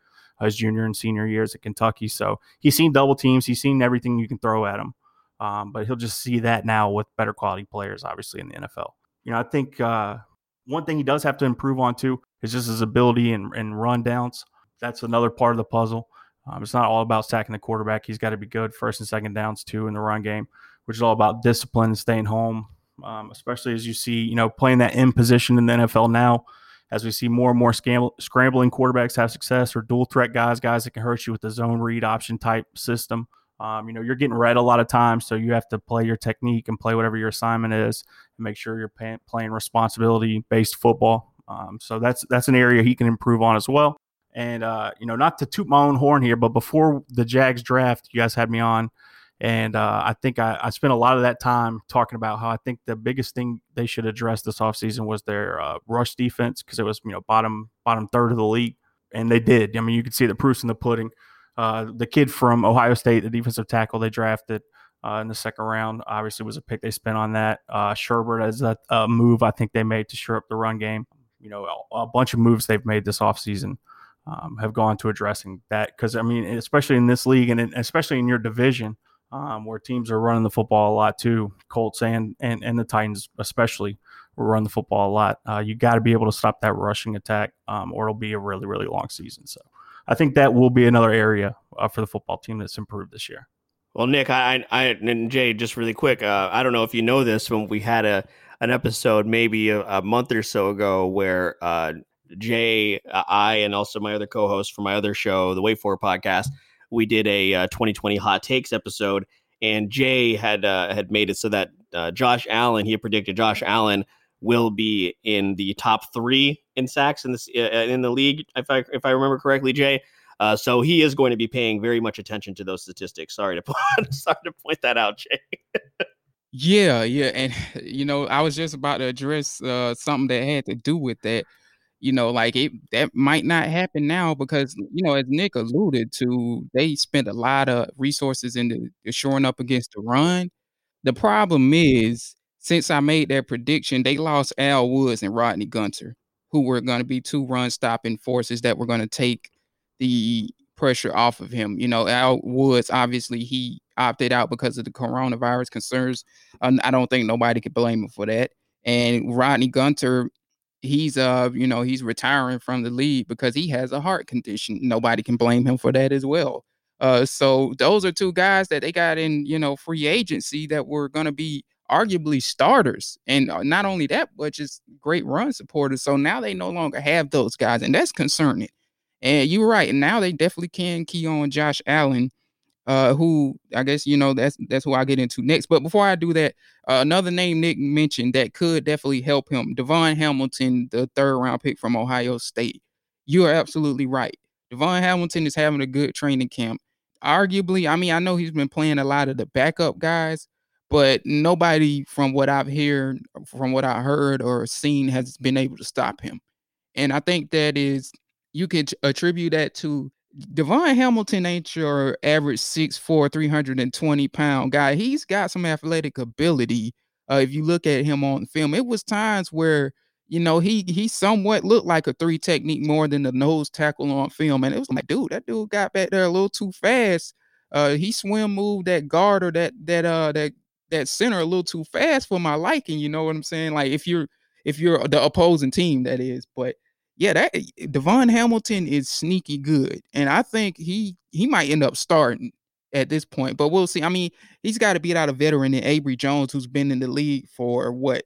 his junior and senior years at Kentucky. So he's seen double teams. He's seen everything you can throw at him. Um, but he'll just see that now with better quality players, obviously in the NFL. You know, I think uh, one thing he does have to improve on too is just his ability and, and run downs. That's another part of the puzzle. Um, it's not all about sacking the quarterback. He's got to be good first and second downs too in the run game, which is all about discipline and staying home. Um, especially as you see, you know, playing that in position in the NFL now as we see more and more scrambling quarterbacks have success or dual threat guys, guys that can hurt you with the zone read option type system. Um, you know, you're getting read a lot of times, so you have to play your technique and play whatever your assignment is, and make sure you're pay- playing responsibility based football. Um, so that's that's an area he can improve on as well. And uh, you know, not to toot my own horn here, but before the Jags draft, you guys had me on and uh, I think I, I, spent a lot of that time talking about how I think the biggest thing they should address this offseason was their uh, rush defense because it was you know bottom bottom third of the league, and they did. I mean, you could see the proofs in the pudding. Uh, the kid from Ohio State, the defensive tackle they drafted uh, in the second round, obviously was a pick they spent on that. Uh, Schobert as a, a, move I think they made to shore up the run game. You know, a, a bunch of moves they've made this offseason um, have gone to addressing that because I mean, especially in this league and in, especially in your division – um, where teams are running the football a lot too. Colts and and, and the Titans especially run the football a lot. Uh, you got to be able to stop that rushing attack, um, or it'll be a really really long season. So I think that will be another area uh, for the football team that's improved this year.
Well, Nick, I, I and Jay, just really quick, uh, I don't know if you know this, when we had a an episode maybe a, a month or so ago where uh, Jay, uh, I, and also my other co-host for my other show, the Wait For podcast we did a uh, 2020 hot takes episode, and Jay had uh, had made it so that uh, Josh Allen, he had predicted Josh Allen will be in the top three in sacks in this uh, in the league, if I if I remember correctly, Jay. Uh, so he is going to be paying very much attention to those statistics. Sorry to point, sorry to point that out, Jay.
yeah, yeah, and you know I was just about to address uh, something that had to do with that you know, like it that might not happen now because you know, as Nick alluded to, they spent a lot of resources into shoring up against the run. The problem is, since I made that prediction, they lost Al Woods and Rodney Gunter, who were going to be two run stopping forces that were going to take the pressure off of him. You know, Al Woods obviously he opted out because of the coronavirus concerns. I don't think nobody could blame him for that. And Rodney Gunter, he's uh you know he's retiring from the league because he has a heart condition nobody can blame him for that as well uh so those are two guys that they got in you know free agency that were going to be arguably starters and uh, not only that but just great run supporters so now they no longer have those guys and that's concerning and you're right and now they definitely can key on josh allen uh, who I guess you know that's that's who I get into next. But before I do that, uh, another name Nick mentioned that could definitely help him, DaVon Hamilton, the third round pick from Ohio State. You are absolutely right. DaVon Hamilton is having a good training camp. arguably, I mean, I know he's been playing a lot of the backup guys, but nobody from what I've heard, from what I heard or seen, has been able to stop him. And I think that is you could attribute that to DaVon Hamilton ain't your average 6'4, 320 pound guy. He's got some athletic ability. Uh, if you look at him on film, it was times where you know he he somewhat looked like a three technique more than the nose tackle on film, and it was like, dude, that dude got back there a little too fast. Uh, he swim moved that guard or that that uh that that center a little too fast for my liking. You know what I'm saying? Like if you're if you're the opposing team, that is. But yeah, that DaVon Hamilton is sneaky good, and I think he he might end up starting at this point. But we'll see. I mean, he's got to beat out a veteran in Abry Jones, who's been in the league for what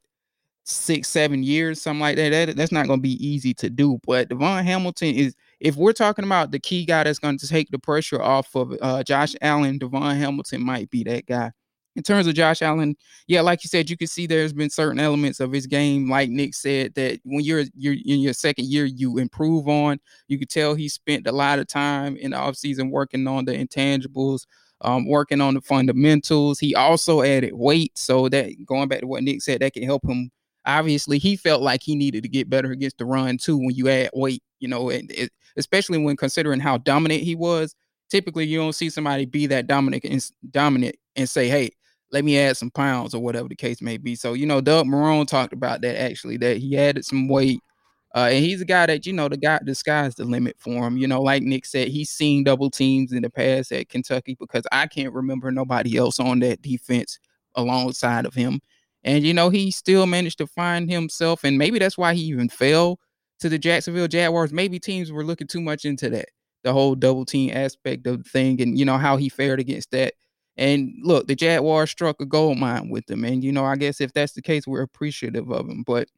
six, seven years, something like that. that that's not going to be easy to do. But DaVon Hamilton is, if we're talking about the key guy that's going to take the pressure off of uh, Josh Allen, DaVon Hamilton might be that guy in terms of Josh Allen, yeah, like you said, you can see there's been certain elements of his game, like Nick said, that when you're you're in your second year, you improve on. You could tell he spent a lot of time in the offseason working on the intangibles, um, working on the fundamentals. He also added weight, so that going back to what Nick said, that can help him. Obviously, he felt like he needed to get better against the run too. When you add weight, you know, and it, especially when considering how dominant he was. Typically, you don't see somebody be that dominant and dominant and say, "Hey, let me add some pounds or whatever the case may be. So, you know, Doug Marrone talked about that actually, that he added some weight. Uh, and he's a guy that, you know, the guy, the sky's the limit for him. You know, like Nick said, he's seen double teams in the past at Kentucky because I can't remember nobody else on that defense alongside of him. And, you know, he still managed to find himself. And maybe that's why he even fell to the Jacksonville Jaguars. Maybe teams were looking too much into that, the whole double team aspect of the thing and, you know, how he fared against that. And look, the Jaguars struck a gold mine with them. And, you know, I guess if that's the case, we're appreciative of him. But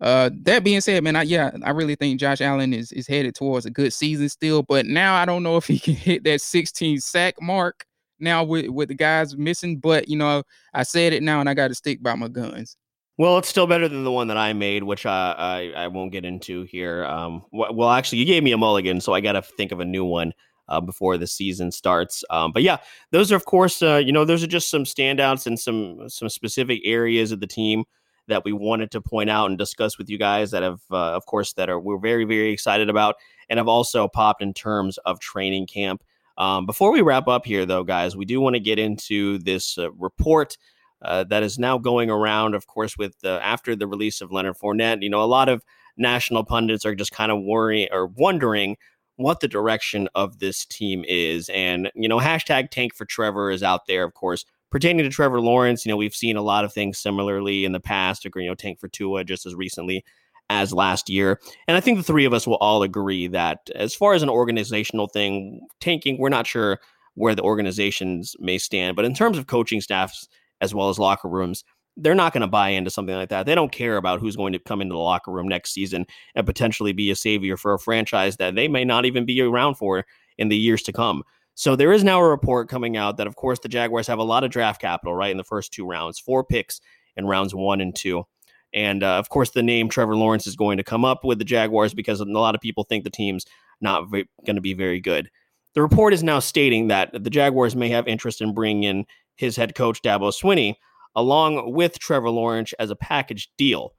uh, that being said, man, I, yeah, I really think Josh Allen is, is headed towards a good season still. But now I don't know if he can hit that 16 sack mark now with, with the guys missing. But, you know, I said it now and I got to stick by my guns.
Well, it's still better than the one that I made, which I I, I won't get into here. Um, well, actually, you gave me a mulligan, so I got to think of a new one uh, before the season starts. Um, but yeah, those are of course, uh, you know, those are just some standouts and some some specific areas of the team that we wanted to point out and discuss with you guys that have, uh, of course, that are we're very very excited about and have also popped in terms of training camp. Um, before we wrap up here, though, guys, we do want to get into this uh, report. Uh, that is now going around, of course, with the, after the release of Leonard Fournette. You know, a lot of national pundits are just kind of worrying or wondering what the direction of this team is. And, you know, hashtag tank for Trevor is out there, of course. Pertaining to Trevor Lawrence, you know, we've seen a lot of things similarly in the past, or, you know, tank for Tua just as recently as last year. And I think the three of us will all agree that as far as an organizational thing, tanking, we're not sure where the organizations may stand. But in terms of coaching staffs as well as locker rooms, they're not going to buy into something like that. They don't care about who's going to come into the locker room next season and potentially be a savior for a franchise that they may not even be around for in the years to come. So there is now a report coming out that, of course, the Jaguars have a lot of draft capital, right, in the first two rounds, four picks in rounds one and two. And uh, of course, the name Trevor Lawrence is going to come up with the Jaguars because a lot of people think the team's not v- going to be very good. The report is now stating that the Jaguars may have interest in bringing in his head coach, Dabo Swinney, along with Trevor Lawrence as a package deal.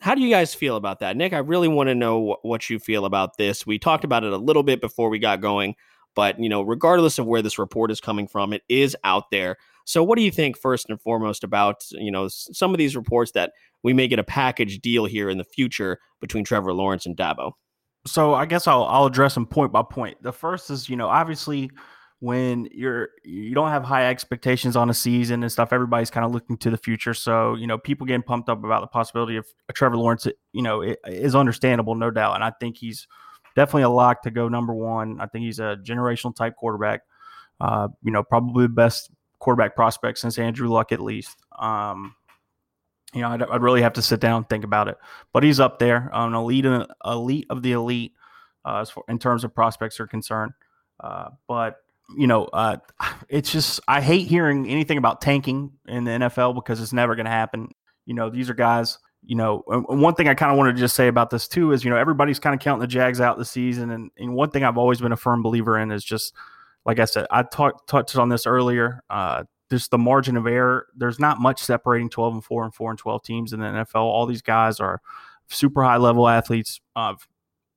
How do you guys feel about that? Nick, I really want to know what you feel about this. We talked about it a little bit before we got going, but you know, regardless of where this report is coming from, it is out there. So what do you think first and foremost about, you know, some of these reports that we may get a package deal here in the future between Trevor Lawrence and Dabo?
So I guess I'll I'll address them point by point. The first is, you know, obviously when you're you don't have high expectations on a season and stuff everybody's kind of looking to the future. So you know people getting pumped up about the possibility of trevor lawrence you know is understandable no doubt. And i think he's definitely a lock to go number one. I think he's a generational type quarterback uh, you know probably the best quarterback prospect since andrew luck at least. Um, you know I'd, I'd, really have to sit down and think about it. But he's up there an elite elite of the elite uh, in terms of prospects are concerned. Uh, but you know, uh, it's just I hate hearing anything about tanking in the NFL because it's never going to happen. You know, these are guys. You know, one thing I kind of wanted to just say about this too is, you know, everybody's kind of counting the Jags out this season, and, and one thing I've always been a firm believer in is just like I said, I talked touched on this earlier. Uh, just the margin of error. There's not much separating 12 and 4 and 4 and 12 teams in the NFL. All these guys are super high level athletes of,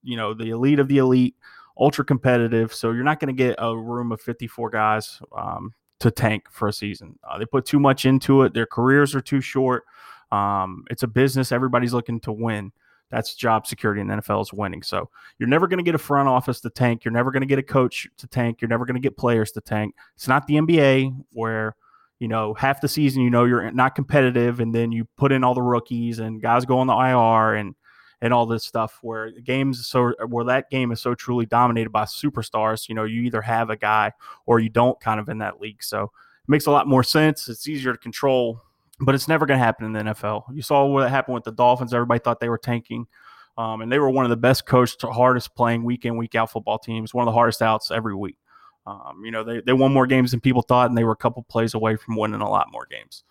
you know, the elite of the elite, ultra competitive. So you're not going to get a room of 54 guys um, to tank for a season. Uh, they put too much into it. Their careers are too short. Um, it's a business. Everybody's looking to win. That's job security in the NFL is winning. So you're never going to get a front office to tank. You're never going to get a coach to tank. You're never going to get players to tank. It's not the NBA where you know half the season you know you're not competitive, and then you put in all the rookies and guys go on the IR and and all this stuff where games so where that game is so truly dominated by superstars. You know, you either have a guy or you don't kind of in that league. So it makes a lot more sense. It's easier to control but it's never going to happen in the NFL. You saw what happened with the Dolphins. Everybody thought they were tanking, um, and they were one of the best coached, hardest playing week in, week out football teams, one of the hardest outs every week. Um, you know, they, they won more games than people thought, and they were a couple plays away from winning a lot more games.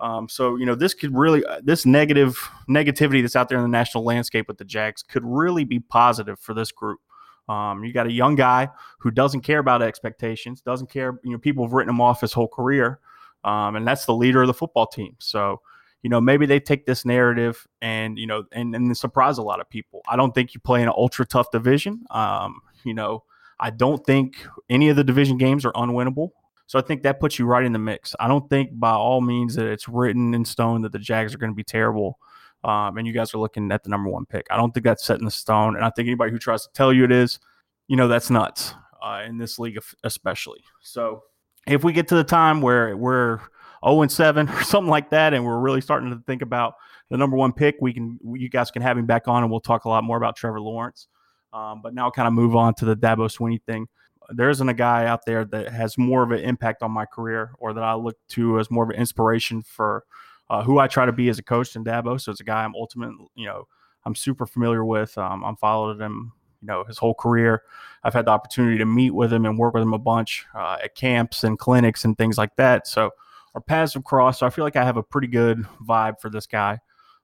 Um, so, you know, this could really, uh, this negative negativity that's out there in the national landscape with the Jags could really be positive for this group. Um, you got a young guy who doesn't care about expectations, doesn't care. You know, people have written him off his whole career um, and that's the leader of the football team. So, you know, maybe they take this narrative and you know, and and surprise a lot of people. I don't think you play in an ultra tough division. Um, you know, I don't think any of the division games are unwinnable. So I think that puts you right in the mix. I don't think by all means that it's written in stone that the Jags are going to be terrible. Um, and you guys are looking at the number one pick. I don't think that's set in stone. And I think anybody who tries to tell you it is, you know, that's nuts uh, in this league, especially. So if we get to the time where we're 0 and 7 or something like that, and we're really starting to think about the number one pick, we can you guys can have him back on, and we'll talk a lot more about Trevor Lawrence. Um, but now kind of move on to the Dabo Swinney thing. There isn't a guy out there that has more of an impact on my career, or that I look to as more of an inspiration for uh, who I try to be as a coach than Dabo. So it's a guy I'm ultimately, you know, I'm super familiar with. Um, I'm followed him you know his whole career. I've had the opportunity to meet with him and work with him a bunch uh, at camps and clinics and things like that. So our paths have crossed. So I feel like I have a pretty good vibe for this guy,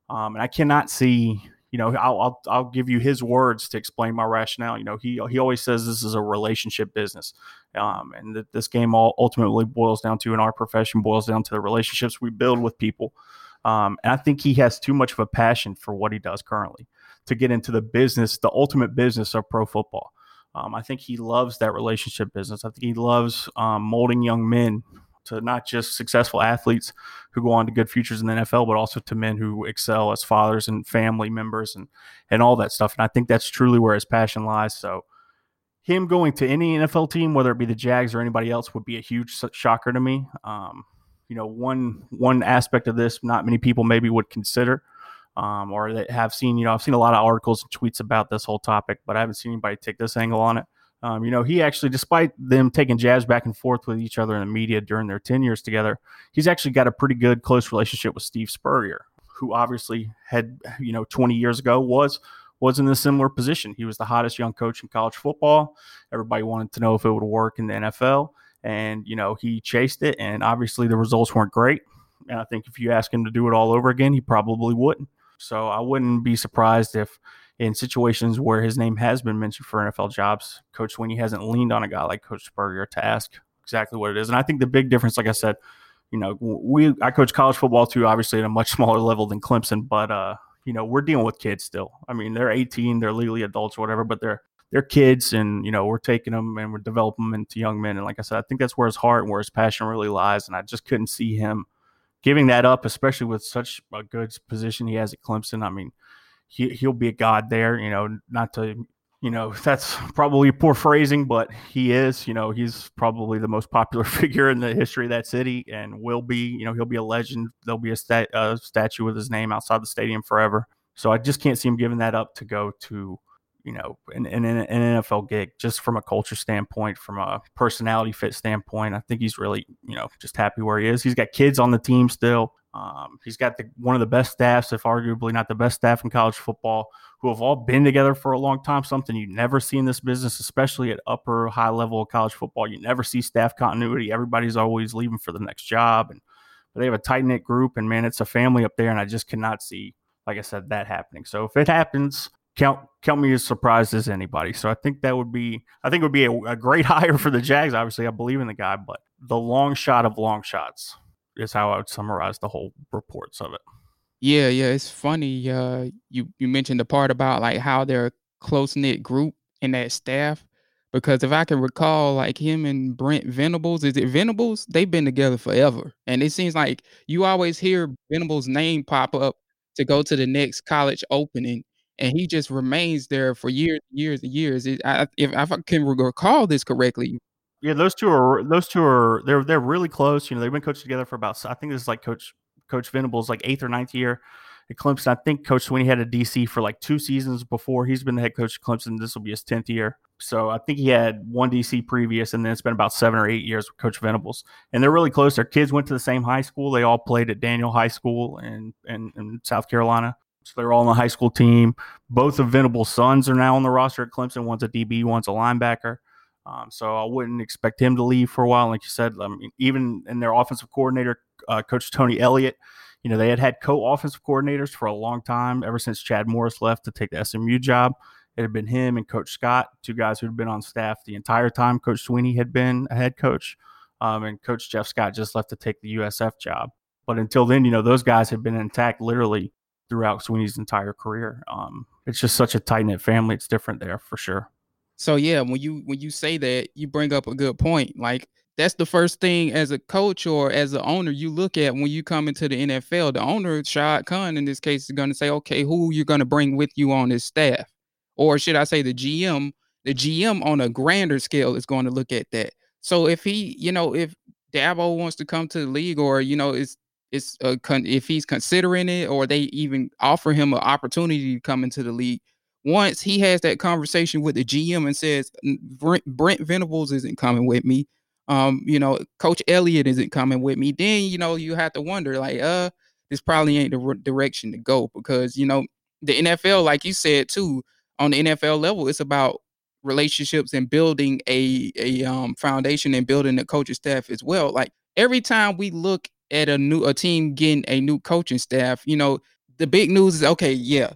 um, and I cannot see. You know, I'll, I'll, I'll give you his words to explain my rationale. You know, he he always says this is a relationship business, um, and that this game all ultimately boils down to in our profession boils down to the relationships we build with people. Um, and I think he has too much of a passion for what he does currently to get into the business, the ultimate business of pro football. Um, I think he loves that relationship business. I think he loves um, molding young men to not just successful athletes who go on to good futures in the NFL, but also to men who excel as fathers and family members and and all that stuff. And I think that's truly where his passion lies. So him going to any NFL team, whether it be the Jags or anybody else, would be a huge shocker to me. Um, you know, one one aspect of this, not many people maybe would consider um, or that have seen, you know, I've seen a lot of articles and tweets about this whole topic, but I haven't seen anybody take this angle on it. Um, you know, he actually, despite them taking jabs back and forth with each other in the media during their 10 years together, he's actually got a pretty good, close relationship with Steve Spurrier, who obviously had, you know, 20 years ago was was in a similar position. He was the hottest young coach in college football. Everybody wanted to know if it would work in the NFL. And, you know, he chased it, and obviously the results weren't great. And I think if you ask him to do it all over again, he probably wouldn't. So I wouldn't be surprised if in situations where his name has been mentioned for NFL jobs, Coach Swinney hasn't leaned on a guy like Coach Spurrier to ask exactly what it is. And I think the big difference, like I said, you know, we I coach college football too, obviously at a much smaller level than Clemson, but uh, you know, we're dealing with kids still. I mean, they're 18, they're legally adults or whatever, but they're they're kids, and you know, we're taking them and we're developing them into young men. And like I said, I think that's where his heart and where his passion really lies. And I just couldn't see him giving that up, especially with such a good position he has at Clemson. I mean, he he'll be a god there. You know, not to you know that's probably poor phrasing, but he is. You know, he's probably the most popular figure in the history of that city, and will be. You know, he'll be a legend. There'll be a, stat, a statue with his name outside the stadium forever. So I just can't see him giving that up to go to you know, an, an, an, NFL gig just from a culture standpoint, from a personality fit standpoint. I think he's really, you know, just happy where he is. He's got kids on the team still. Um, he's got the, one of the best staffs, if arguably not the best staff in college football, who have all been together for a long time. Something you never see in this business, especially at upper high level of college football. You never see staff continuity. Everybody's always leaving for the next job, and they have a tight knit group. And man, it's a family up there, and I just cannot see, like I said, that happening. So if it happens, count count me as surprised as anybody. So I think that would be I think it would be a, a great hire for the Jags. Obviously, I believe in the guy, but the long shot of long shots is how I would summarize the whole reports of it.
Yeah, yeah, it's funny. Uh, you you mentioned the part about like how they're a close knit group in that staff. Because if I can recall, like him and Brent Venables, is it Venables? They've been together forever, and it seems like you always hear Venables' name pop up to go to the next college opening, and he just remains there for years, and years, and years. It, I, if, I can recall this correctly,
yeah, those two are those two are they're they're really close. You know, they've been coached together for about I think this is like Coach Coach Venables like eighth or ninth year at Clemson. I think Coach Swinney had a DC for like two seasons before. He's been the head coach at Clemson. This will be his tenth year. So I think he had one DC previous, and then it's been about seven or eight years with Coach Venables. And they're really close. Their kids went to the same high school. They all played at Daniel High School in, in, in South Carolina. So they're all on the high school team. Both of Venables' sons are now on the roster at Clemson. One's a DB, one's a linebacker. Um, so I wouldn't expect him to leave for a while. Like you said, I mean, even in their offensive coordinator, uh, Coach Tony Elliott, you know, they had had co-offensive coordinators for a long time, ever since Chad Morris left to take the SMU job. It had been him and Coach Scott, two guys who had been on staff the entire time Coach Swinney had been a head coach. Um, and Coach Jeff Scott just left to take the USF job. But until then, you know, those guys had been intact literally throughout Swinney's entire career. Um, it's just such a tight knit family. It's different there for sure.
So yeah, when you when you say that, you bring up a good point. Like that's the first thing as a coach or as an owner you look at when you come into the NFL. The owner, Shad Khan, in this case, is going to say, okay, who you're going to bring with you on this staff, or should I say the GM? The GM on a grander scale is going to look at that. So if he, you know, if Dabo wants to come to the league, or you know, it's it's a con- if he's considering it, or they even offer him an opportunity to come into the league once he has that conversation with the GM and says Brent, Brent Venables isn't coming with me, um, you know, Coach Elliott isn't coming with me, then you know you have to wonder like, uh, this probably ain't the r- direction to go because you know the NFL, like you said too, on the NFL level, it's about relationships and building a a um, foundation and building the coaching staff as well. Like every time we look at a new a team getting a new coaching staff, you know, the big news is okay, yeah,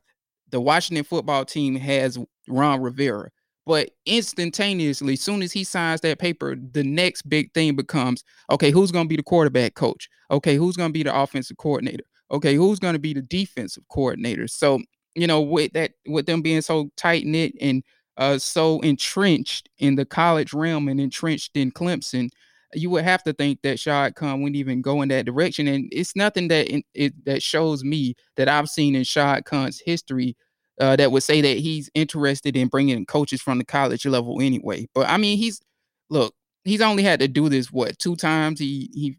the Washington football team has Ron Rivera. But instantaneously, soon as he signs that paper, the next big thing becomes okay, who's going to be the quarterback coach? Okay, who's going to be the offensive coordinator? Okay, who's going to be the defensive coordinator? So, you know, with that, with them being so tight knit and uh, so entrenched in the college realm and entrenched in Clemson, you would have to think that Shad Khan wouldn't even go in that direction. And it's nothing that in, it, that shows me that I've seen in Shad Khan's history uh, that would say that he's interested in bringing coaches from the college level anyway. But I mean, he's look, he's only had to do this what two times. He he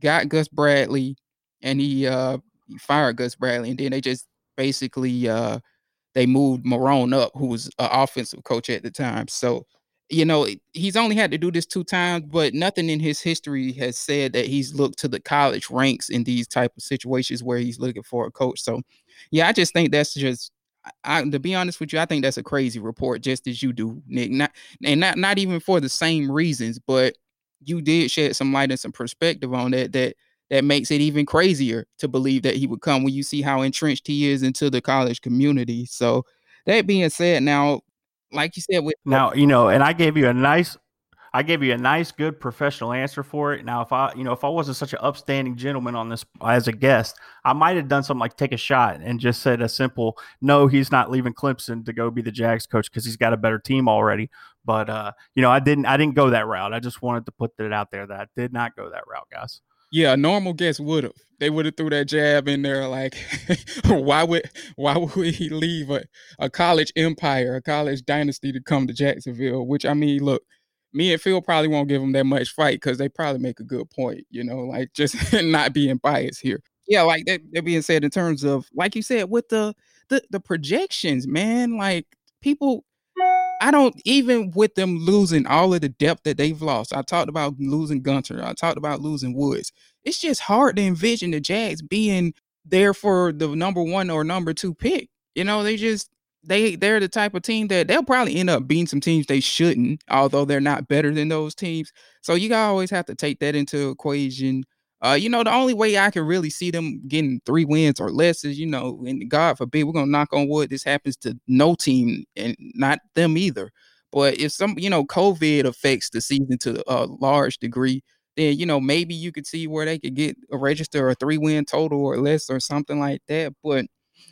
got Gus Bradley and he uh he fired Gus Bradley, and then they just basically uh they moved Marrone up, who was an offensive coach at the time. So you know, he's only had to do this two times, but nothing in his history has said that he's looked to the college ranks in these type of situations where he's looking for a coach. So, yeah, I just think that's just, I, to be honest with you, I think that's a crazy report, just as you do, Nick. Not and not not even for the same reasons, but you did shed some light and some perspective on that. That that makes it even crazier to believe that he would come when you see how entrenched he is into the college community. So, that being said, now like you said with
now you know and i gave you a nice i gave you a nice good professional answer for it. Now if i you know if i wasn't such an upstanding gentleman on this as a guest i might have done something like take a shot and just said a simple no he's not leaving clemson to go be the jags coach because he's got a better team already. But uh you know i didn't i didn't go that route. I just wanted to put it out there that i did not go that route guys
yeah, a normal guest would have. They would have threw that jab in there like, why would why would he leave a, a college empire, a college dynasty to come to Jacksonville? Which I mean, look, me and Phil probably won't give him that much fight because they probably make a good point, you know, like just not being biased here. Yeah, like that, that being said, in terms of like you said, with the the the projections, man, like people I don't even with them losing all of the depth that they've lost. I talked about losing Gunter. I talked about losing Woods. It's just hard to envision the Jags being there for the number one or number two pick. You know, they just they they're the type of team that they'll probably end up beating some teams they shouldn't, although they're not better than those teams. So you always have to take that into equation. Uh, you know, the only way I can really see them getting three wins or less is, you know, and God forbid, we're gonna knock on wood, this happens to no team and not them either. But if some, you know, COVID affects the season to a large degree, then you know maybe you could see where they could get a register a three win total or less or something like that. But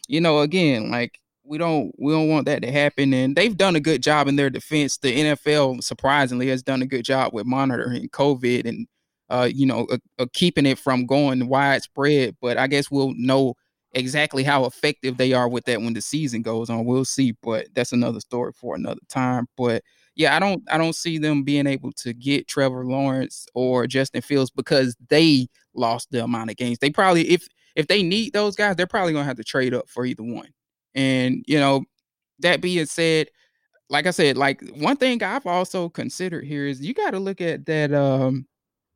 you know, again, like we don't we don't want that to happen. And they've done a good job in their defense. The NFL surprisingly has done a good job with monitoring COVID and uh, you know, uh, uh, keeping it from going widespread. But I guess we'll know exactly how effective they are with that when the season goes on. We'll see, but that's another story for another time. But yeah, I don't I don't see them being able to get Trevor Lawrence or Justin Fields because they lost the amount of games. They probably if if they need those guys, they're probably gonna have to trade up for either one. And you know, that being said, like I said, like one thing I've also considered here is you got to look at that um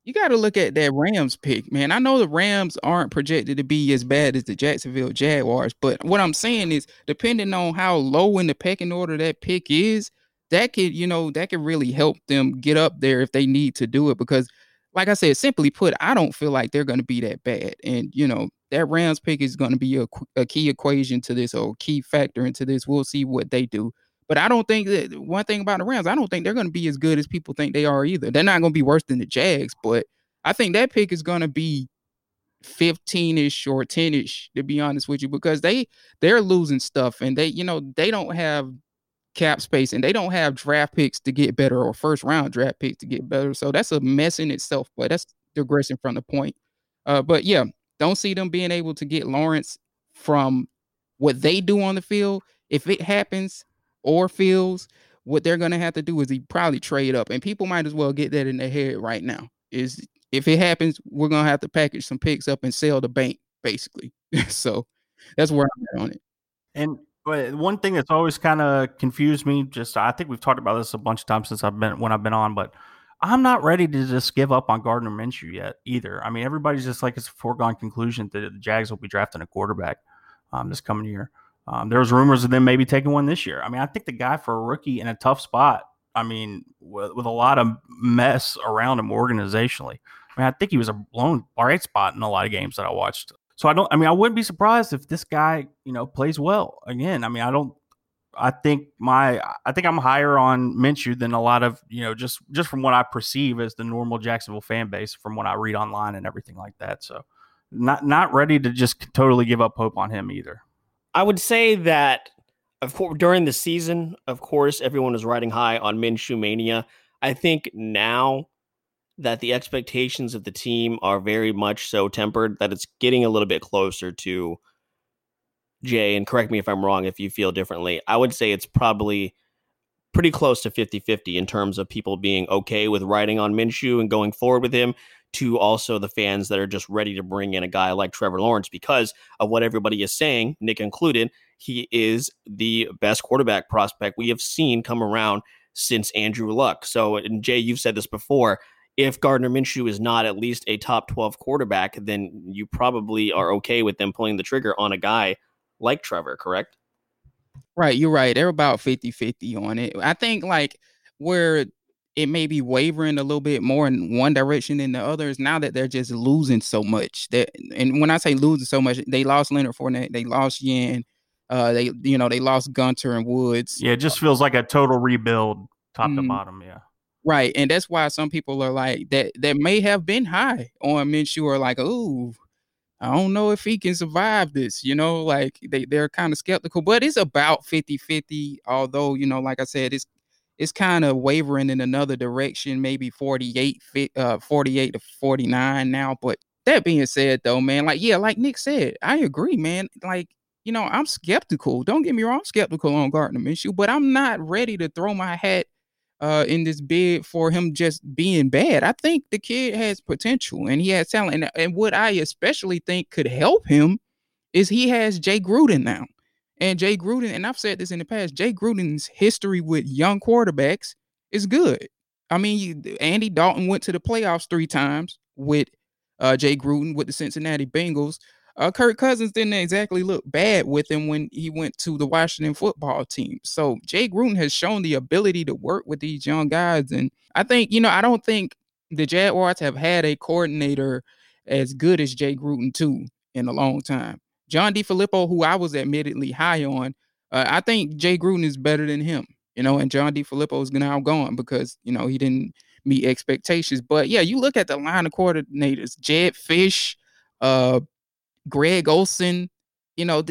you got to look at that Rams pick, man. I know the Rams aren't projected to be as bad as the Jacksonville Jaguars, but what I'm saying is, depending on how low in the pecking order that pick is, that could, you know, that could really help them get up there if they need to do it. Because, like I said, simply put, I don't feel like they're going to be that bad. And, you know, that Rams pick is going to be a, a key equation to this or a key factor into this. We'll see what they do. But I don't think that one thing about the Rams, I don't think they're going to be as good as people think they are either. They're not going to be worse than the Jags, but I think that pick is going to be 15ish or 10ish to be honest with you because they they're losing stuff and they you know they don't have cap space and they don't have draft picks to get better or first round draft picks to get better. So that's a mess in itself but that's digressing from the point. Uh but yeah don't see them being able to get Lawrence from what they do on the field. If it happens or Fields, what they're gonna have to do is he probably trade up, and people might as well get that in their head right now. Is if it happens, we're gonna have to package some picks up and sell the bank, basically. so that's where I'm at on it.
And but one thing that's always kind of confused me, just I think we've talked about this a bunch of times since I've been when I've been on, but I'm not ready to just give up on Gardner Minshew yet either. I mean, everybody's just like it's a foregone conclusion that the Jags will be drafting a quarterback um, this coming year. Um, there was rumors of them maybe taking one this year. I mean, I think the guy for a rookie in a tough spot. I mean, with, with a lot of mess around him organizationally. I mean, I think he was a blown bright spot in a lot of games that I watched. So I don't. I mean, I wouldn't be surprised if this guy, you know, plays well again. I mean, I don't. I think my. I think I'm higher on Minshew than a lot of you know just just from what I perceive as the normal Jacksonville fan base from what I read online and everything like that. So not not ready to just totally give up hope on him either.
I would say that of course during the season, of course, everyone was riding high on Minshew mania. I think now that the expectations of the team are very much so tempered that it's getting a little bit closer to Jay. And correct me if I'm wrong if you feel differently. I would say it's probably pretty close to 50 50 in terms of people being okay with riding on Minshew and going forward with him to also the fans that are just ready to bring in a guy like Trevor Lawrence because of what everybody is saying, Nick included. He is the best quarterback prospect we have seen come around since Andrew Luck. So, and Jay, you've said this before. If Gardner Minshew is not at least a top 12 quarterback, then you probably are okay with them pulling the trigger on a guy like Trevor, correct?
Right, you're right. They're about 50 50 on it. I think like where it may be wavering a little bit more in one direction than the others now that they're just losing so much. That and when I say losing so much, they lost Leonard Fournette, they lost Yan, uh, they you know they lost Gunter and Woods.
Yeah, it just feels like a total rebuild, top mm, to mm-hmm. bottom. Yeah,
right, and that's why some people are like that. That may have been high on Minshew, are like, oh, I don't know if he can survive this. You know, like they they're kind of skeptical, but it's about 50-50, Although you know, like I said, it's it's kind of wavering in another direction, maybe 48, uh, 48 to 49 now. But that being said, though, man, like, yeah, like Nick said, I agree, man. Like, you know, I'm skeptical. Don't get me wrong, I'm skeptical on Gardner Minshew, but I'm not ready to throw my hat uh, in this bid for him just being bad. I think the kid has potential and he has talent. And, and what I especially think could help him is he has Jay Gruden now. And Jay Gruden, and I've said this in the past, Jay Gruden's history with young quarterbacks is good. I mean, Andy Dalton went to the playoffs three times with uh, Jay Gruden with the Cincinnati Bengals. Uh, Kirk Cousins didn't exactly look bad with him when he went to the Washington football team. So Jay Gruden has shown the ability to work with these young guys. And I think, you know, I don't think the Jaguars have had a coordinator as good as Jay Gruden too in a long time. John DeFilippo, who I was admittedly high on, uh, I think Jay Gruden is better than him. You know, and John DeFilippo is now gone because you know he didn't meet expectations. But yeah, you look at the line of coordinators: Jedd Fisch, uh, Greg Olson. You know,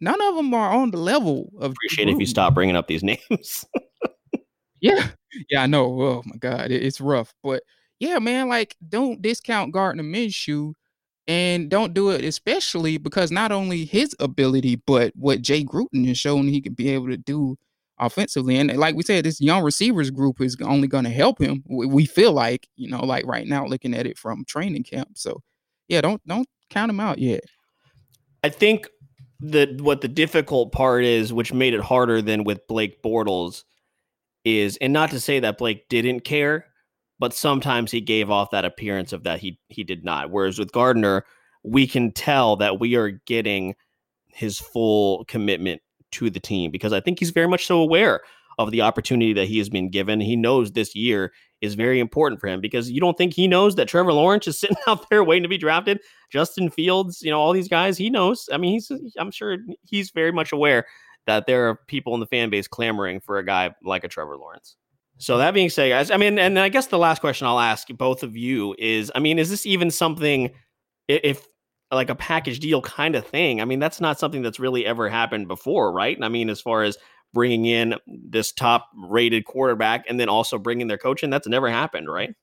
none of them are on the level of.
Appreciate if you stop bringing up these names.
yeah, yeah, I know. Oh my God, it, it's rough, but yeah, man, like don't discount Gardner Minshew and don't do it especially because not only his ability, but what Jay Gruden has shown he can be able to do offensively. And like we said, this young receivers group is only going to help him. We feel like, you know, like right now looking at it from training camp. So yeah, don't don't count him out yet.
I think that what the difficult part is, which made it harder than with Blake Bortles, is and not to say that Blake didn't care, but sometimes he gave off that appearance of that he he did not. Whereas with Gardner, we can tell that we are getting his full commitment to the team because I think he's very much so aware of the opportunity that he has been given. He knows this year is very important for him because you don't think he knows that Trevor Lawrence is sitting out there waiting to be drafted. Justin Fields, you know, all these guys, he knows. I mean, he's I'm sure he's very much aware that there are people in the fan base clamoring for a guy like a Trevor Lawrence. So that being said, guys, I mean, and I guess the last question I'll ask both of you is, I mean, is this even something if like a package deal kind of thing? I mean, that's not something that's really ever happened before, right? I mean, as far as bringing in this top rated quarterback and then also bringing their coach in, that's never happened, right?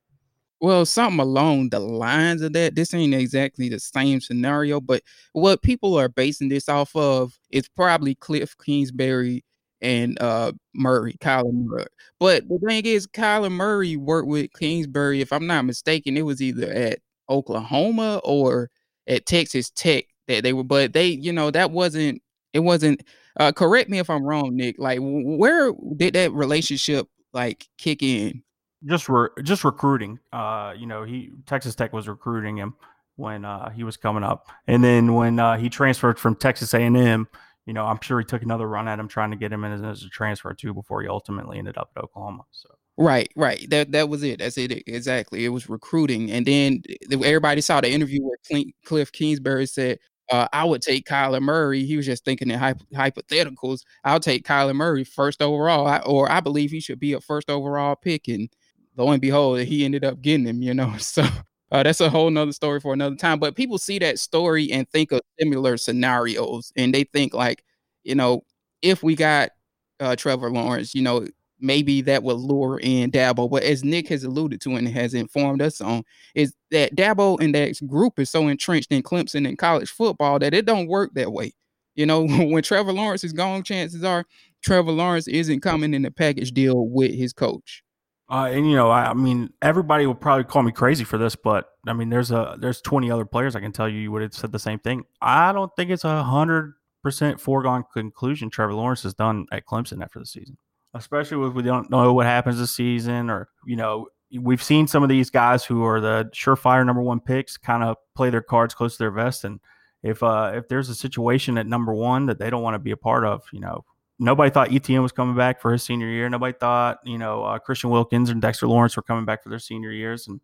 Well, something along the lines of that. This ain't exactly the same scenario, but what people are basing this off of is probably Cliff Kingsbury and uh Murray, Kyler Murray. But the thing is, Kyler Murray worked with Kingsbury. If I'm not mistaken, it was either at Oklahoma or at Texas Tech that they were. But they, you know, that wasn't. It wasn't. Uh, correct me if I'm wrong, Nick. Like, where did that relationship like kick in?
Just re- just recruiting. Uh, you know, he Texas Tech was recruiting him when uh, he was coming up, and then when uh, he transferred from Texas A&M you know, I'm sure he took another run at him trying to get him in as, as a transfer too before he ultimately ended up at Oklahoma. So
Right, right. That that was it. That's it exactly. It was recruiting, and then everybody saw the interview where Clint, Cliff Kingsbury said, uh, "I would take Kyler Murray." He was just thinking in hypotheticals. I'll take Kyler Murray first overall, or I believe he should be a first overall pick. And lo and behold, he ended up getting him. You know, so uh, that's a whole nother story for another time. But people see that story and think of similar scenarios, and they think like, you know, if we got uh, Trevor Lawrence, you know, maybe that would lure in Dabo. But as Nick has alluded to and has informed us on, is that Dabo and that group is so entrenched in Clemson and college football that it don't work that way. You know, when Trevor Lawrence is gone, chances are Trevor Lawrence isn't coming in a package deal with his coach.
Uh, and you know, I, I, mean, everybody will probably call me crazy for this, but I mean, there's a there's 20 other players I can tell you you would have said the same thing. I don't think it's a hundred percent foregone conclusion Trevor Lawrence has done at Clemson after the season, especially if we don't know what happens this season, or you know, we've seen some of these guys who are the surefire number one picks kind of play their cards close to their vest, and if uh if there's a situation at number one that they don't want to be a part of, you know, nobody thought ETN was coming back for his senior year. Nobody thought, you know, uh, Christian Wilkins and Dexter Lawrence were coming back for their senior years, and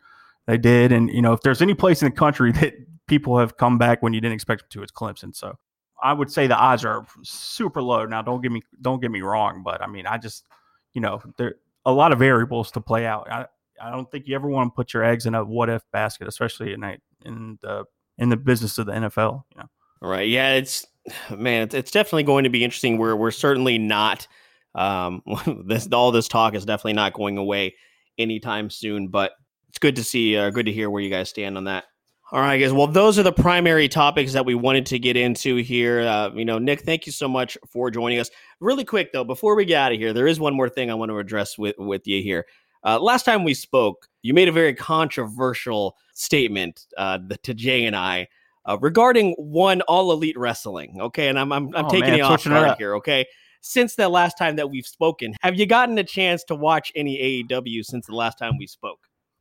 they did. And you know, if there's any place in the country that people have come back when you didn't expect them to, it's Clemson. So I would say the odds are super low. Now, don't get me don't get me wrong, but I mean, I just, you know, there a lot of variables to play out. I, I don't think you ever want to put your eggs in a what if basket, especially in a, in the in the business of the NFL. You know.
Right. Yeah. It's man. It's, it's definitely going to be interesting. We're we're certainly not. Um, this all this talk is definitely not going away anytime soon. But it's good to see. Uh, good to hear where you guys stand on that. All right, guys. Well, those are the primary topics that we wanted to get into here. Uh, you know, Nick, thank you so much for joining us. Really quick though, before we get out of here, there is one more thing I want to address with with you here. Uh, last time we spoke, you made a very controversial statement uh, to Jay and I uh, regarding one all elite wrestling. Okay, and I'm I'm, I'm oh, taking man, you off guard here. Okay, since the last time that we've spoken, have you gotten a chance to watch any AEW since the last time we spoke?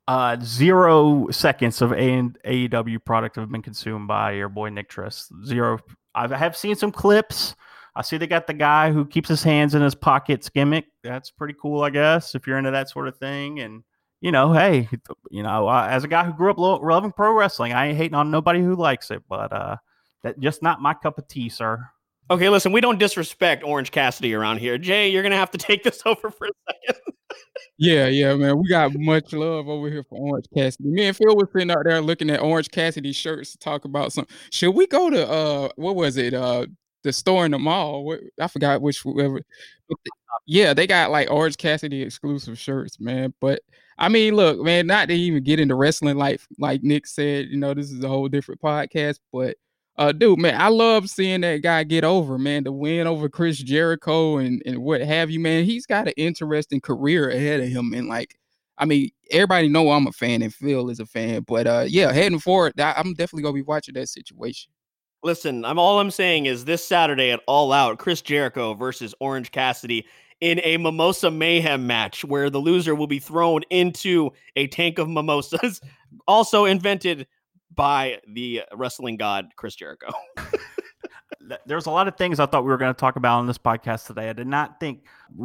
Uh, zero seconds of a- AEW product have been consumed by your boy Nick Triss. Zero. I have seen some clips. I see they got the guy who keeps his hands in his pockets gimmick. That's pretty cool, I guess, if you're into that sort of thing. And you know, hey, you know, uh, as a guy who grew up lo- loving pro wrestling, I ain't hating on nobody who likes it, but uh, that just not my cup of tea, sir.
Okay, listen, we don't disrespect Orange Cassidy around here. Jay, you're gonna have to take this over for a second.
Yeah, yeah, man. We got much love over here for Orange Cassidy. Me and Phil was sitting out there looking at Orange Cassidy shirts to talk about some. Should we go to uh what was it? Uh the store in the mall. I forgot which whoever. Yeah, they got like Orange Cassidy exclusive shirts, man. But I mean, look, man, not to even get into wrestling like like Nick said, you know, this is a whole different podcast, but uh, dude, man, I love seeing that guy get over, man. The win over Chris Jericho and and what have you, man. He's got an interesting career ahead of him, and like, I mean, everybody know I'm a fan, and Phil is a fan, but uh, yeah, heading forward, I'm definitely gonna be watching that situation.
Listen, I'm all I'm saying is this Saturday at All Out, Chris Jericho versus Orange Cassidy in a mimosa mayhem match where the loser will be thrown into a tank of mimosas, also invented by the wrestling god Chris Jericho.
There's a lot of things I thought we were going to talk about on this podcast today. I did not think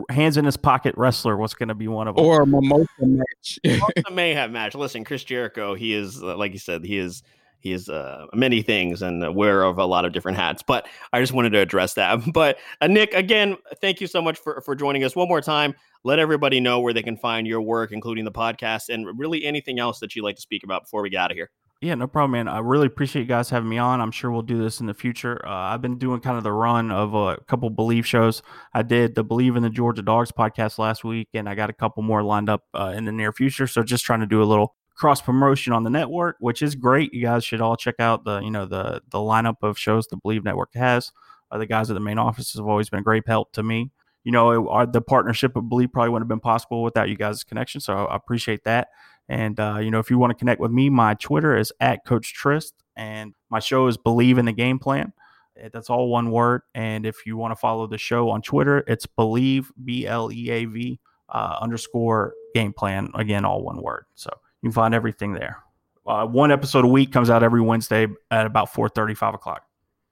hands in his pocket wrestler was going to be one of them.
Or a mimosa match.
mimosa mayhem match. Listen, Chris Jericho, he is uh, like you said, he is he is uh, many things and aware of a lot of different hats. But I just wanted to address that. But uh, Nick, again, thank you so much for for joining us one more time. Let everybody know where they can find your work, including the podcast, and really anything else that you'd like to speak about before we get out of here.
Yeah, no problem, man. I really appreciate you guys having me on. I'm sure we'll do this in the future. Uh, I've been doing kind of the run of a couple Bleav shows. I did the Bleav in the Georgia Dogs podcast last week, and I got a couple more lined up uh, in the near future. So just trying to do a little cross promotion on the network, which is great. You guys should all check out the you know the the lineup of shows the Bleav Network has. Uh, the guys at the main office have always been a great help to me. You know, our, the partnership of Bleav probably wouldn't have been possible without you guys' connection. So I appreciate that. And, uh, you know, if you want to connect with me, my Twitter is at Coach Trist, and my show is Bleav in the Game Plan. That's all one word. And if you want to follow the show on Twitter, it's Bleav, B L E A V uh, underscore game plan. Again, all one word. So you can find everything there. Uh, one episode a week comes out every Wednesday at about 4 5 o'clock.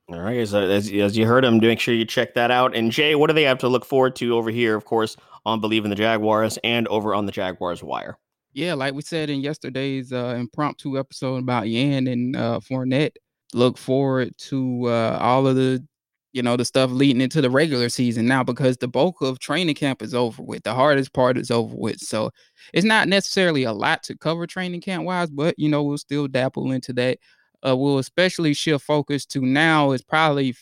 All right. As, as, as you heard them, make sure you check that out. And Jay, what do they have to look forward to over here, of course, on Bleav in the Jaguars and over on the Jaguars Wire?
yeah, like we said in yesterday's uh, impromptu episode about Yan and uh, Fournette, look forward to uh, all of the, you know, the stuff leading into the regular season now because the bulk of training camp is over with. The hardest part is over with. So it's not necessarily a lot to cover training camp wise, but, you know, we'll still dabble into that. Uh, we'll especially shift focus to now is probably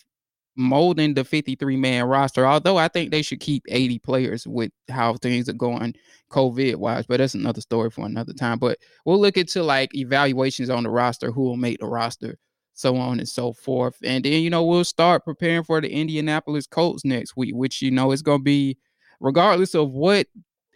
molding the 53 man roster. Although I think they should keep 80 players with how things are going COVID wise, but that's another story for another time. But we'll look into like evaluations on the roster, who will make the roster, so on and so forth. And then, you know, we'll start preparing for the Indianapolis Colts next week, which, you know, is going to be regardless of what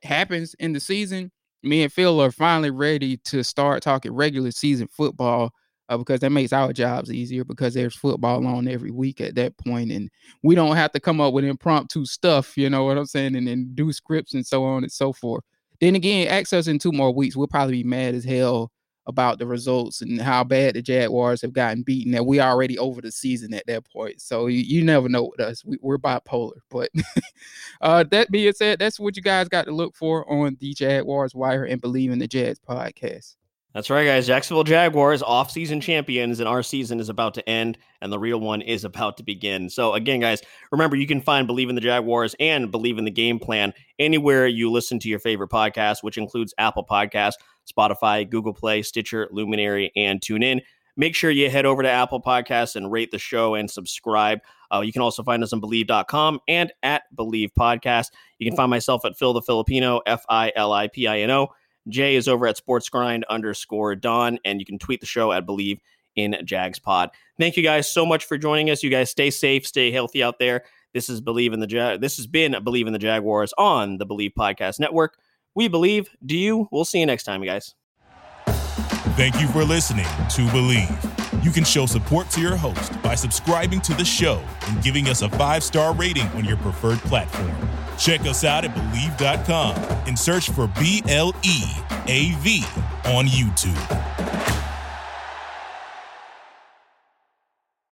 happens in the season. Me and Phil are finally ready to start talking regular season football uh, because that makes our jobs easier because there's football on every week at that point and we don't have to come up with impromptu stuff you know what i'm saying and then do scripts and so on and so forth then again access in two more weeks we'll probably be mad as hell about the results and how bad the jaguars have gotten beaten that we already over the season at that point so you, you never know with us we, are bipolar but uh that being said that's what you guys got to look for on the jaguars wire and Bleav in the jags podcast
that's right, guys. Jacksonville Jaguars off-season champions, and our season is about to end, and the real one is about to begin. So, again, guys, remember you can find Bleav in the Jaguars and Bleav in the Game Plan anywhere you listen to your favorite podcast, which includes Apple Podcasts, Spotify, Google Play, Stitcher, Luminary, and TuneIn. Make sure you head over to Apple Podcasts and rate the show and subscribe. Uh, you can also find us on Bleav.com and at Bleav Podcast. You can find myself at Phil the Filipino, F I L I P I N O. Jay is over at Sports Grind underscore Don, and you can tweet the show at Bleav in Jags Pod. Thank you guys so much for joining us. You guys stay safe, stay healthy out there. This is Bleav in the Jag. This has been Bleav in the Jaguars on the Bleav Podcast Network. We believe. Do you? We'll see you next time, guys.
Thank you for listening to Bleav. You can show support to your host by subscribing to the show and giving us a five star rating on your preferred platform. Check us out at Bleav.com and search for B L E A V on YouTube.